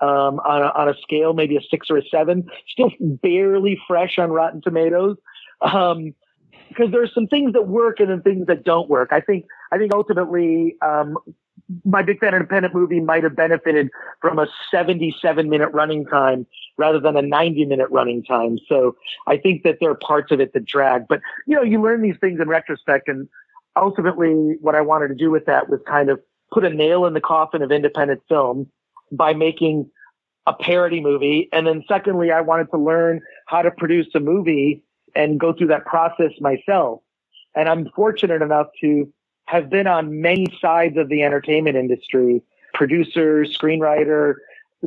Um, on a, on a scale, maybe a six or a seven. Still barely fresh on Rotten Tomatoes. Um, because there's some things that work and then things that don't work. I think I think ultimately um, my big fat independent movie might have benefited from a 77 minute running time rather than a 90 minute running time. So I think that there are parts of it that drag, but you know, you learn these things in retrospect. And ultimately what I wanted to do with that was kind of put a nail in the coffin of independent film by making a parody movie. And then secondly, I wanted to learn how to produce a movie and go through that process myself. And I'm fortunate enough to have been on many sides of the entertainment industry, producer, screenwriter,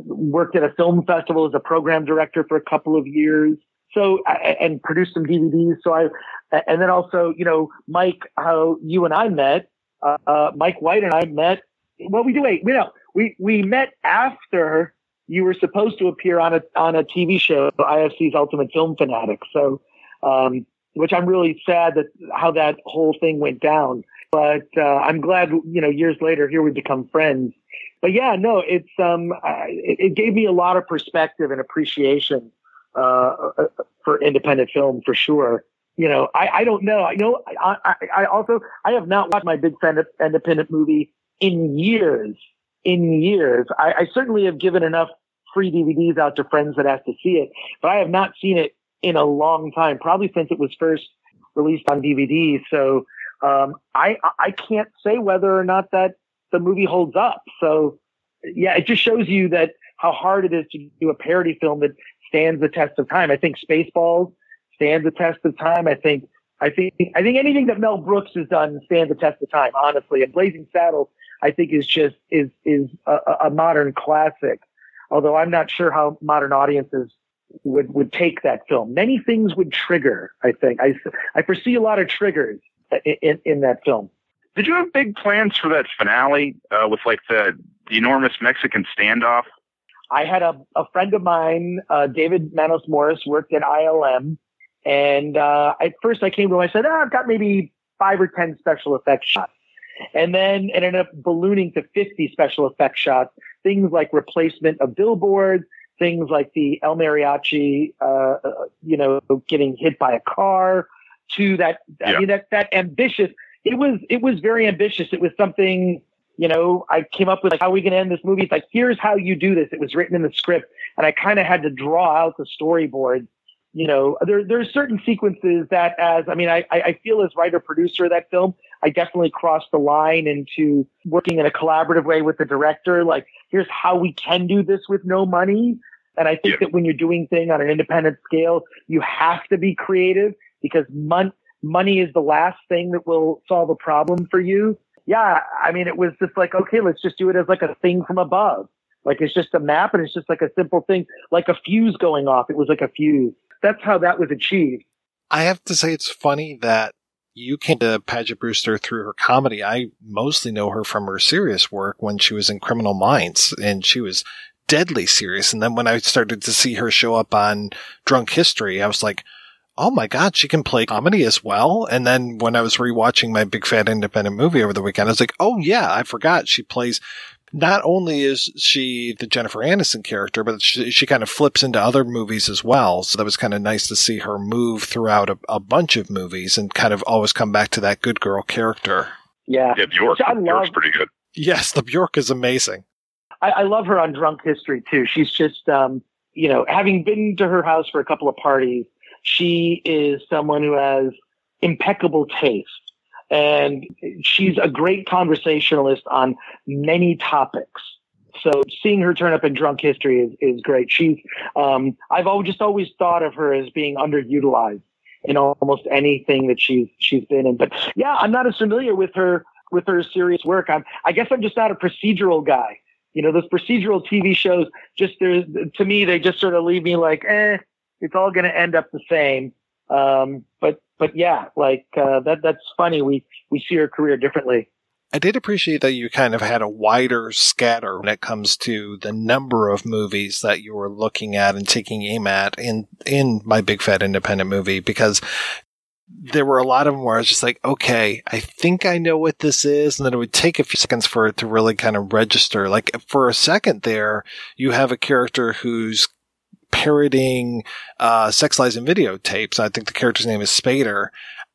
worked at a film festival as a program director for a couple of years. So, and produced some DVDs. So I, and then also, you know, Mike, how you and I met, uh, uh, Mike White and I met. Well, we do wait, we know, we, we met after you were supposed to appear on a, on a TV show, IFC's Ultimate Film Fanatic. So, um, which I'm really sad that how that whole thing went down. But uh, I'm glad, you know, years later here we become friends. But yeah, no, it's um, it, it gave me a lot of perspective and appreciation uh, for independent film for sure. You know, I, I don't know. I know I, I, I also I have not watched my big fat independent movie in years. In years, I, I certainly have given enough free DVDs out to friends that asked to see it, but I have not seen it in a long time, probably since it was first released on DVD. So um, I I can't say whether or not that the movie holds up. So yeah, it just shows you that how hard it is to do a parody film that stands the test of time. I think Spaceballs stands the test of time. I think I think I think anything that Mel Brooks has done stands the test of time, honestly. And Blazing Saddles, I think, is just is is a, a modern classic. Although I'm not sure how modern audiences would would take that film. Many things would trigger. I think I I foresee a lot of triggers in in that film. Did you have big plans for that finale uh, with like the, the enormous Mexican standoff? I had a, a friend of mine, uh, David Manos Morris, worked at ILM, and uh, at first I came to him. I said, oh, "I've got maybe five or ten special effects shots," and then it ended up ballooning to fifty special effects shots. Things like replacement of billboards, things like the El Mariachi, uh, you know, getting hit by a car to that, yeah. I mean, that, that ambitious, it was, it was very ambitious. It was something, you know, I came up with like, how are we going to end this movie? It's like, here's how you do this. It was written in the script and I kind of had to draw out the storyboard. You know, there, there's certain sequences that as, I mean, I, I feel as writer producer of that film, I definitely crossed the line into working in a collaborative way with the director. Like, here's how we can do this with no money. And I think yeah. that when you're doing things on an independent scale, you have to be creative because mon- money is the last thing that will solve a problem for you. Yeah. I mean, it was just like, okay, let's just do it as like a thing from above. Like it's just a map and it's just like a simple thing, like a fuse going off. It was like a fuse. That's how that was achieved. I have to say it's funny that you came to Paget Brewster through her comedy. I mostly know her from her serious work when she was in Criminal Minds and she was deadly serious. And then when I started to see her show up on Drunk History, I was like, oh my God, she can play comedy as well. And then when I was rewatching my big fat independent movie over the weekend, I was like, oh yeah, I forgot she plays. Not only is she the Jennifer Aniston character, but she, she kind of flips into other movies as well. So that was kind of nice to see her move throughout a, a bunch of movies and kind of always come back to that good girl character. Yeah. Yeah, Bjork. I love, Bjork's pretty good. Yes, the Bjork is amazing. I, I love her on Drunk History too. She's just, um, you know, having been to her house for a couple of parties, she is someone who has impeccable taste. And she's a great conversationalist on many topics. So seeing her turn up in Drunk History is, is great. She's, um, I've always, just always thought of her as being underutilized in almost anything that she's, she's been in. But yeah, I'm not as familiar with her, with her serious work. I'm, I guess I'm just not a procedural guy you know, those procedural TV shows just there's to me they just sort of leave me like, eh, it's all going to end up the same. Um, but but yeah, like uh, that that's funny. We we see her career differently. I did appreciate that you kind of had a wider scatter when it comes to the number of movies that you were looking at and taking aim at in in my big fat independent movie because there were a lot of them where I was just like, okay, I think I know what this is. And then it would take a few seconds for it to really kind of register. Like for a second there, you have a character who's parroting, uh, sex lies and videotapes. I think the character's name is Spader.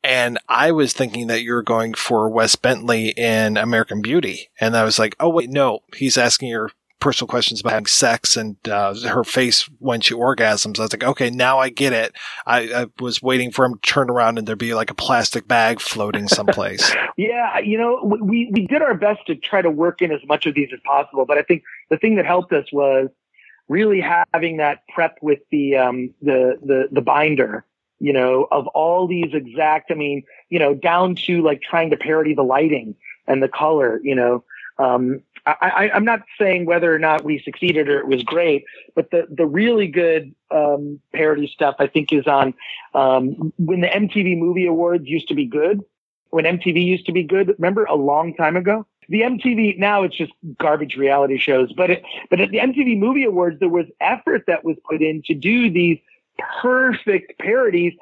And I was thinking that you're going for Wes Bentley in American Beauty. And I was like, oh, wait, no, he's asking your personal questions about having sex and uh, her face when she orgasms. I was like, okay, now I get it. I, I was waiting for him to turn around and there'd be like a plastic bag floating someplace. Yeah, you know, we we did our best to try to work in as much of these as possible, but I think the thing that helped us was really having that prep with the um the the the binder, you know, of all these exact. I mean, you know, down to like trying to parody the lighting and the color, you know. Um, I, I, am not saying whether or not we succeeded or it was great, but the, the really good um, parody stuff I think is on um, when the MTV Movie Awards used to be good. When MTV used to be good, remember a long time ago? The MTV now it's just garbage reality shows, but it, but at the MTV Movie Awards there was effort that was put in to do these perfect parodies.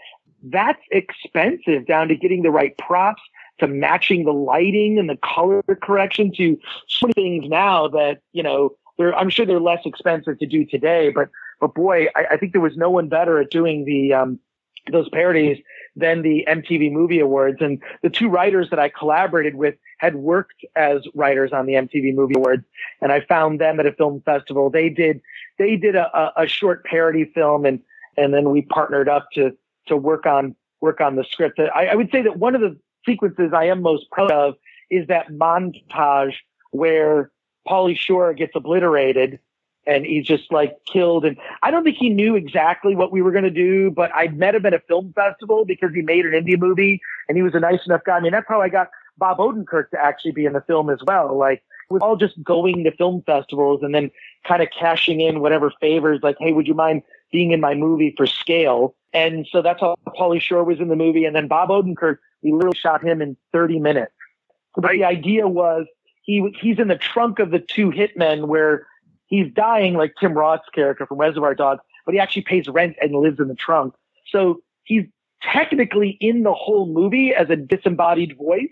That's expensive down to getting the right props to matching the lighting and the color correction to so many things now that, you know, they're, I'm sure they're less expensive to do today, but, but boy, I, I think there was no one better at doing the, um, those parodies than the MTV Movie Awards. And the two writers that I collaborated with had worked as writers on the MTV Movie Awards. And I found them at a film festival. They did, they did a, a short parody film and, and then we partnered up to, to work on, work on the script. I, I would say that one of the sequences I am most proud of is that montage where Pauly Shore gets obliterated and he's just like killed. And I don't think he knew exactly what we were going to do, but I met him at a film festival because he made an indie movie and he was a nice enough guy. I mean, that's how I got Bob Odenkirk to actually be in the film as well. Like, we're all just going to film festivals and then kind of cashing in whatever favors, like, hey, would you mind being in my movie for scale? And so that's how Pauly Shore was in the movie. And then Bob Odenkirk we literally shot him in 30 minutes. But the idea was he he's in the trunk of the two hitmen where he's dying like Tim Roth's character from Reservoir Dogs, but he actually pays rent and lives in the trunk. So he's technically in the whole movie as a disembodied voice,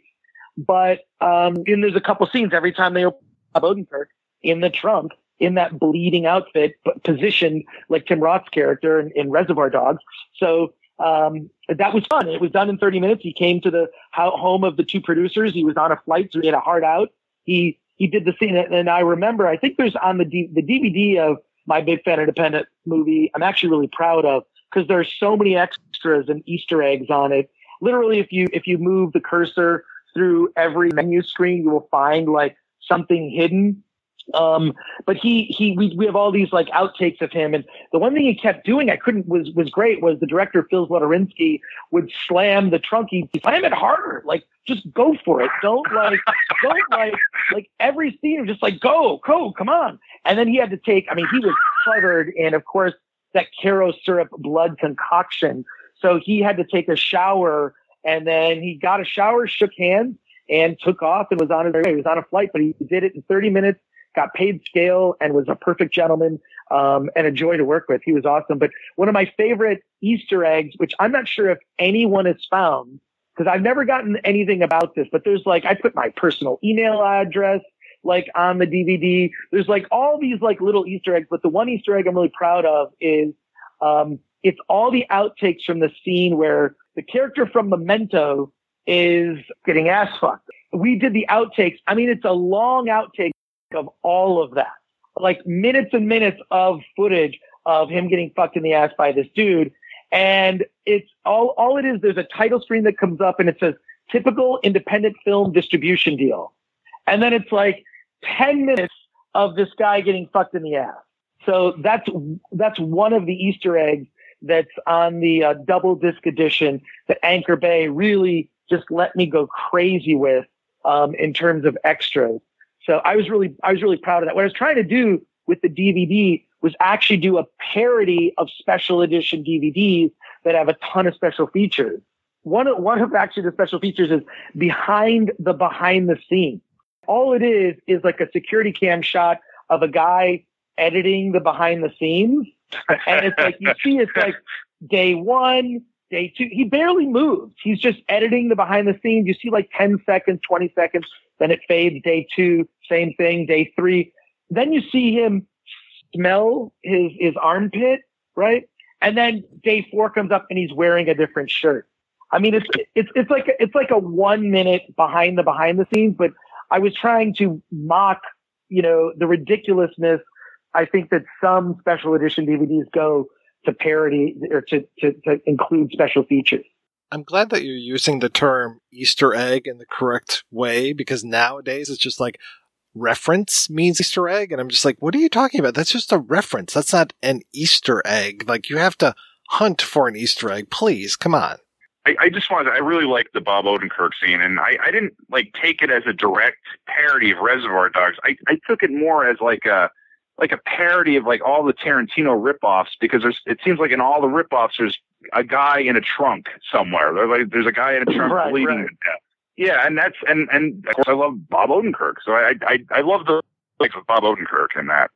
but um, and there's a couple scenes every time they open Bob Odenkirk in the trunk in that bleeding outfit, but positioned like Tim Roth's character in, in Reservoir Dogs. So um, that was fun. It was done in 30 minutes. He came to the home of the two producers. He was on a flight, so he had a hard out. He he did the scene, and I remember. I think there's on the D, the DVD of my big fat independent movie. I'm actually really proud of because there's so many extras and Easter eggs on it. Literally, if you if you move the cursor through every menu screen, you will find like something hidden um, but he, he, we, we have all these like outtakes of him. And the one thing he kept doing, I couldn't, was, was great was the director, Phil Zlotorynski would slam the trunk. He'd slam it harder. Like, just go for it. Don't like, don't like, like every scene, just like, go, go, come on. And then he had to take, I mean, he was covered in, of course, that Karo syrup blood concoction. So he had to take a shower and then he got a shower, shook hands and took off and was on his way. He was on a flight, but he did it in 30 minutes got paid scale and was a perfect gentleman um, and a joy to work with. He was awesome. But one of my favorite Easter eggs, which I'm not sure if anyone has found, because I've never gotten anything about this, but there's like, I put my personal email address like on the DVD. There's like all these like little Easter eggs, but the one Easter egg I'm really proud of is, um, it's all the outtakes from the scene where the character from Memento is getting ass fucked. We did the outtakes. I mean, it's a long outtake of all of that. Like minutes and minutes of footage of him getting fucked in the ass by this dude. And it's all, all it is, there's a title screen that comes up and it says typical independent film distribution deal. And then it's like 10 minutes of this guy getting fucked in the ass. So that's, that's one of the Easter eggs that's on the uh, double disc edition that Anchor Bay really just let me go crazy with, um, in terms of extras. So I was really, I was really proud of that. What I was trying to do with the DVD was actually do a parody of special edition DVDs that have a ton of special features. One of, one of actually the special features is behind the behind the scenes. All it is is like a security cam shot of a guy editing the behind the scenes. And it's like you see it's like day one, day two. He barely moves. He's just editing the behind the scenes. You see like 10 seconds, 20 seconds, then it fades. Day two, same thing. Day three. Then you see him smell his, his armpit, right? And then day four comes up and he's wearing a different shirt. I mean, it's, it's, it's like, it's like a one minute behind the behind the scenes, but I was trying to mock, you know, the ridiculousness. I think that some special edition DVDs go to parody or to, to, to include special features. I'm glad that you're using the term Easter egg in the correct way because nowadays it's just like reference means Easter egg. And I'm just like, what are you talking about? That's just a reference. That's not an Easter egg. Like you have to hunt for an Easter egg. Please, come on. I, I just wanted, I really liked the Bob Odenkirk scene, and I, I didn't like take it as a direct parody of Reservoir Dogs. I, I took it more as like a, like a parody of like all the Tarantino ripoffs because there's, it seems like in all the ripoffs there's a guy in a trunk somewhere. There's like, there's a guy in a trunk Right, bleeding right. to death. Yeah, and that's and and of course I love Bob Odenkirk, so I I I love the like Bob Odenkirk in that.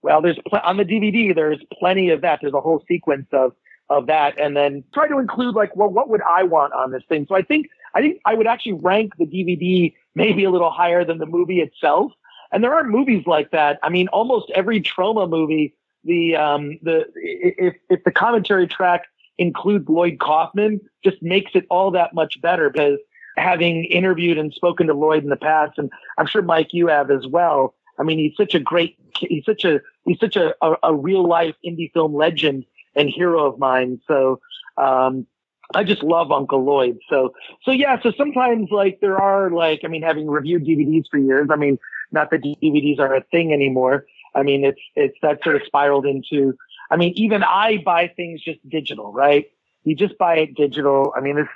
Well, there's pl- on the DVD. There's plenty of that. There's a whole sequence of of that, and then try to include like, well, what would I want on this thing? So I think I think I would actually rank the DVD maybe a little higher than the movie itself. And there aren't movies like that. I mean, almost every Troma movie, the um the if if the commentary track includes Lloyd Kaufman, just makes it all that much better because having interviewed and spoken to Lloyd in the past, and I'm sure Mike you have as well. I mean, he's such a great, he's such a, he's such a, a, a real life indie film legend and hero of mine. So, um, I just love Uncle Lloyd. So, so yeah, so sometimes like there are like, I mean, having reviewed DVDs for years, I mean, not that DVDs are a thing anymore. I mean, it's, it's that sort of spiraled into, I mean, even I buy things just digital, right? You just buy it digital. I mean, it's,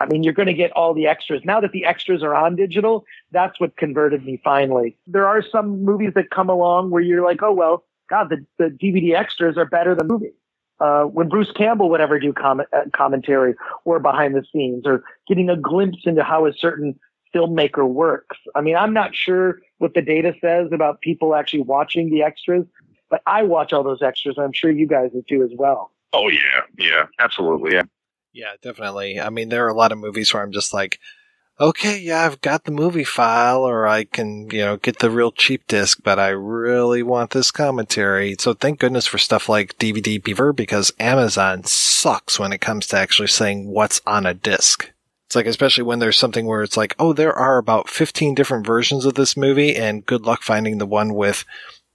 I mean, you're going to get all the extras. Now that the extras are on digital, that's what converted me finally. There are some movies that come along where you're like, oh, well, God, the, the DVD extras are better than the movie. Uh, when Bruce Campbell would ever do comment, uh, commentary or behind the scenes or getting a glimpse into how a certain filmmaker works. I mean, I'm not sure what the data says about people actually watching the extras, but I watch all those extras. I'm sure you guys do as well. Oh yeah, yeah, absolutely, yeah. Yeah, definitely. I mean, there are a lot of movies where I'm just like, okay, yeah, I've got the movie file, or I can, you know, get the real cheap disc, but I really want this commentary. So thank goodness for stuff like DVD Beaver because Amazon sucks when it comes to actually saying what's on a disc. It's like, especially when there's something where it's like, oh, there are about 15 different versions of this movie, and good luck finding the one with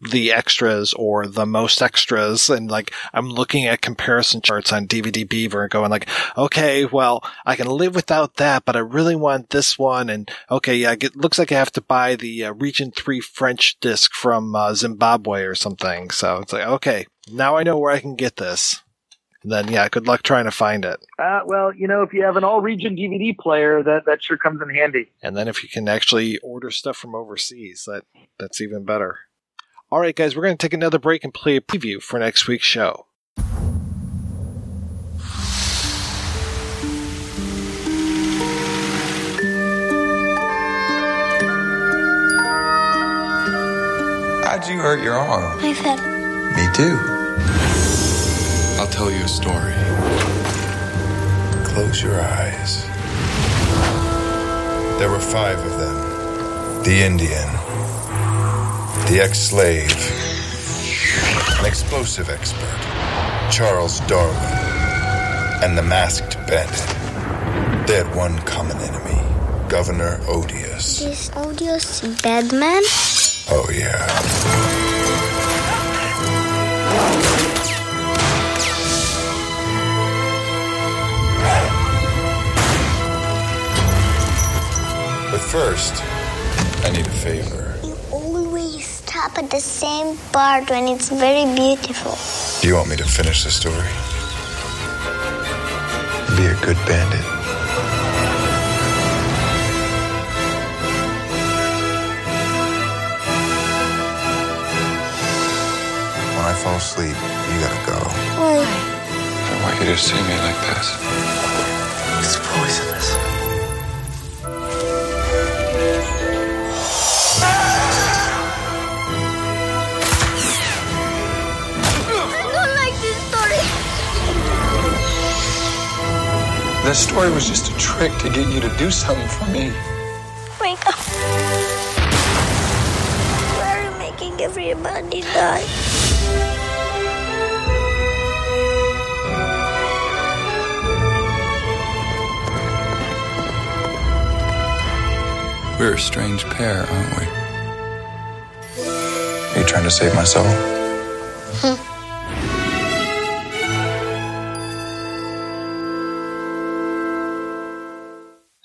the extras or the most extras. And like, I'm looking at comparison charts on DVD Beaver and going like, okay, well, I can live without that, but I really want this one. And okay, yeah, it looks like I have to buy the uh, Region 3 French disc from uh, Zimbabwe or something. So it's like, okay, now I know where I can get this. And then, yeah, good luck trying to find it. Uh, well, you know, if you have an all region DVD player, that, that sure comes in handy. And then if you can actually order stuff from overseas, that that's even better. All right, guys, we're going to take another break and play a preview for next week's show. How'd you hurt your arm? My fell. Me too. I'll tell you a story. Close your eyes. There were five of them the Indian, the ex slave, an explosive expert, Charles Darwin, and the masked bandit. They had one common enemy Governor Odious. Is Odious a bad man? Oh, yeah. First, I need a favor. You always stop at the same part when it's very beautiful. Do you want me to finish the story? Be a good bandit. When I fall asleep, you gotta go. Why? I don't want you to see me like this. It's poisonous. That story was just a trick to get you to do something for me. Wake up. You making everybody die? We're a strange pair, aren't we? Are you trying to save my soul? That's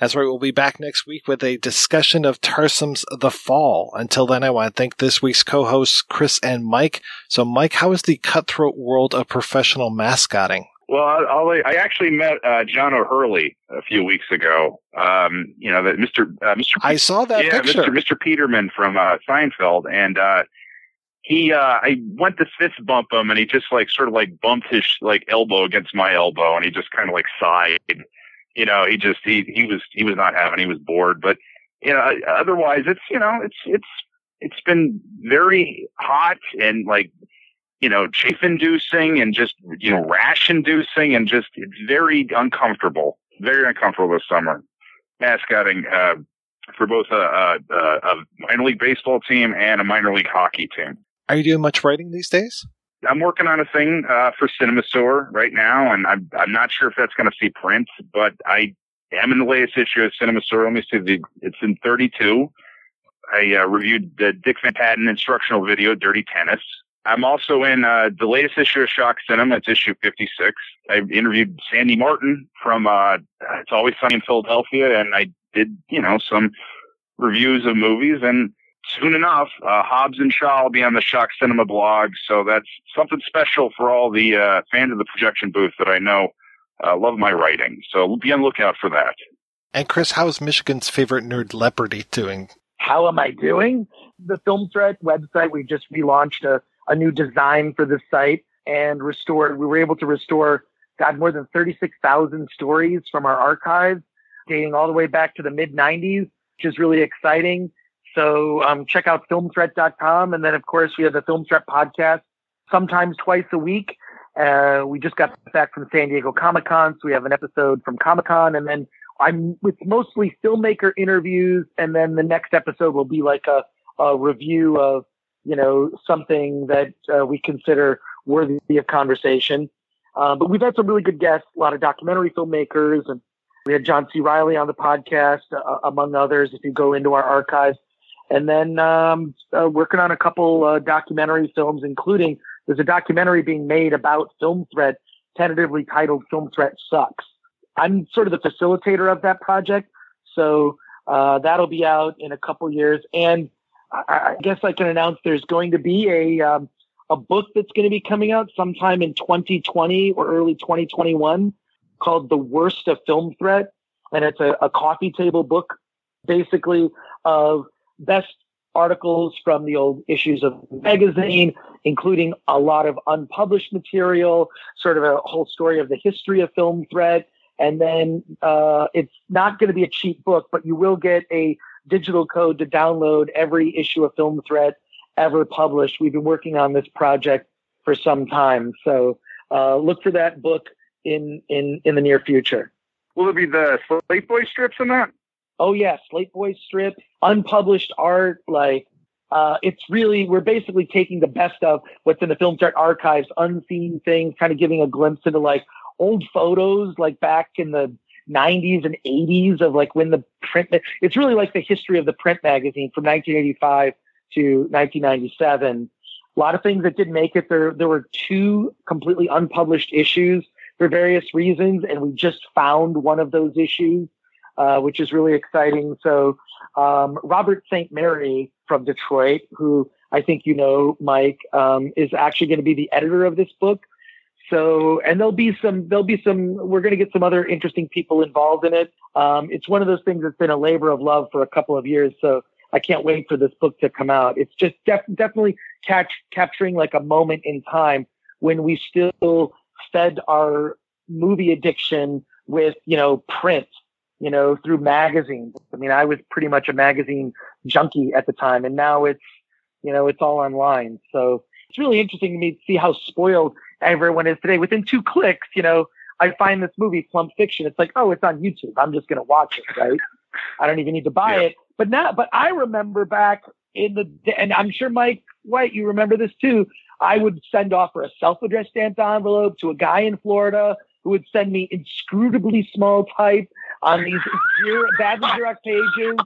right. We'll be back next week with a discussion of Tarsem's The Fall. Until then, I want to thank this week's co-hosts, Chris and Mike. So, Mike, how is the cutthroat world of professional mascotting? Well, I, I'll, I actually met uh, John O'Hurley a few weeks ago. Um, you know, that Mr. Uh, Mr. I saw that yeah, picture. Mr. Mr. Peterman from uh, Seinfeld, and uh, he, uh, I went to fist bump him, and he just like sort of like bumped his like elbow against my elbow, and he just kind of like sighed. You know, he just he he was he was not having, he was bored, but you know, otherwise it's you know it's it's it's been very hot and like you know, chafe inducing and just, you know, rash inducing and just it's very uncomfortable, very uncomfortable this summer. Mascotting, uh, for both a, a, a, a minor league baseball team and a minor league hockey team. Are you doing much writing these days? I'm working on a thing, uh, for Cinema Sewer right now, and I'm, I'm not sure if that's going to see print, but I am in the latest issue of Cinema Sewer. Let me see the, it's in 32. I, uh, reviewed the Dick Van Patten instructional video, Dirty Tennis. I'm also in uh, the latest issue of Shock Cinema. It's issue 56. I interviewed Sandy Martin from uh, It's Always Sunny in Philadelphia, and I did, you know, some reviews of movies. And soon enough, uh, Hobbs and Shaw will be on the Shock Cinema blog. So that's something special for all the uh, fans of the projection booth that I know uh, love my writing. So be on the lookout for that. And Chris, how is Michigan's favorite nerd Leopardy doing? How am I doing? The Film Threat website, we just relaunched a, a new design for the site and restored, we were able to restore, God, more than 36,000 stories from our archives dating all the way back to the mid 90s, which is really exciting. So um, check out filmthreat.com. And then, of course, we have the Film Threat podcast sometimes twice a week. Uh, we just got back from San Diego Comic Con, so we have an episode from Comic Con, and then I'm with mostly filmmaker interviews, and then the next episode will be like a, a review of you know something that uh, we consider worthy of conversation. Uh, but we've had some really good guests, a lot of documentary filmmakers, and we had John C. Reilly on the podcast, uh, among others. If you go into our archives, and then um, uh, working on a couple uh, documentary films, including there's a documentary being made about Film Threat, tentatively titled "Film Threat Sucks." I'm sort of the facilitator of that project, so uh, that'll be out in a couple years. And I, I, guess I can announce there's going to be a um, a book that's going to be coming out sometime in 2020 or early 2021 called "The Worst of Film Threat," and it's a, a coffee table book, basically of best articles from the old issues of the magazine, including a lot of unpublished material, sort of a whole story of the history of film threat. And then uh, it's not going to be a cheap book, but you will get a digital code to download every issue of Film Threat ever published. We've been working on this project for some time, so uh, look for that book in in in the near future. Will it be the Slate Boy strips in that? Oh yeah, Slate Boy strip, unpublished art, like uh, it's really we're basically taking the best of what's in the Film Threat archives, unseen things, kind of giving a glimpse into like old photos, like back in the 90s and 80s of like when the print. It's really like the history of the print magazine from 1985 to 1997. A lot of things that didn't make it. There there were two completely unpublished issues for various reasons, and we just found one of those issues uh, which is really exciting. So, um, Robert St. Mary from Detroit, who I think you know, Mike, um, is actually going to be the editor of this book. So, and there'll be some, there'll be some, we're going to get some other interesting people involved in it. Um, it's one of those things that's been a labor of love for a couple of years. So I can't wait for this book to come out. It's just def- definitely catch, capturing like a moment in time when we still fed our movie addiction with, you know, print you know, through magazines. I mean, I was pretty much a magazine junkie at the time, and now it's, you know, it's all online. So it's really interesting to me to see how spoiled everyone is today. Within two clicks, you know, I find this movie, Plump Fiction. It's like, oh, it's on YouTube. I'm just going to watch it, right? I don't even need to buy it. But now, but I remember back in the, and I'm sure Mike White, you remember this too. I would send off for a self-addressed stamped envelope to a guy in Florida who would send me inscrutably small type on these zero, badly Xerox pages,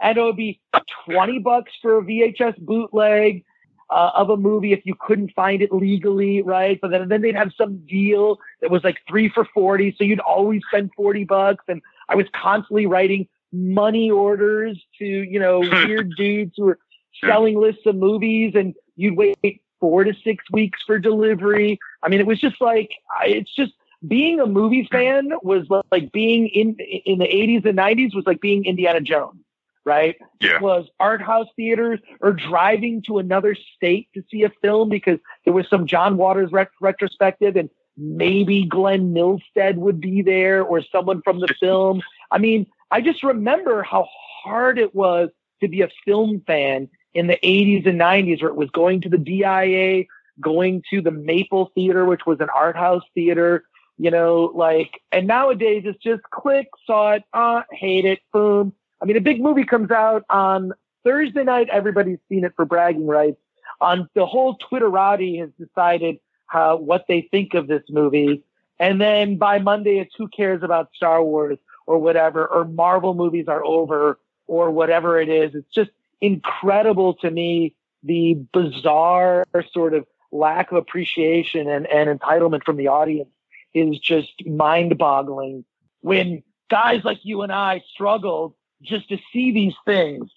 and it would be 20 bucks for a VHS bootleg uh, of a movie if you couldn't find it legally, right? But then, then they'd have some deal that was like three for 40. So you'd always spend 40 bucks. And I was constantly writing money orders to, you know, weird dudes who were selling lists of movies and you'd wait four to six weeks for delivery. I mean, it was just like, it's just being a movie fan was like being in, in the 80s and 90s was like being Indiana Jones right? Yeah. It was art house theaters or driving to another state to see a film because there was some John Waters ret- retrospective and maybe Glenn Milstead would be there or someone from the film. I mean, I just remember how hard it was to be a film fan in the 80s and 90s where it was going to the DIA, going to the Maple Theater, which was an art house theater, you know, like, and nowadays it's just click, saw it, uh, hate it, boom. I mean, a big movie comes out on Thursday night. Everybody's seen it for bragging rights. On the whole Twitterati has decided how what they think of this movie, and then by Monday it's who cares about Star Wars or whatever, or Marvel movies are over or whatever it is. It's just incredible to me the bizarre sort of lack of appreciation and, and entitlement from the audience is just mind boggling when guys like you and I struggled just to see these things.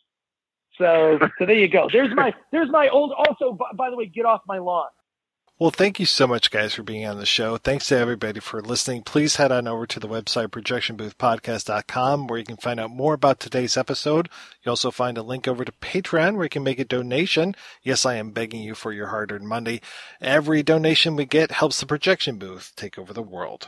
So, so there you go. There's my, there's my old, also, by, by the way, get off my lawn. Well, thank you so much, guys, for being on the show. Thanks to everybody for listening. Please head on over to the website, projectionboothpodcast.com, where you can find out more about today's episode. You also find a link over to Patreon, where you can make a donation. Yes, I am begging you for your hard earned money. Every donation we get helps the projection booth take over the world.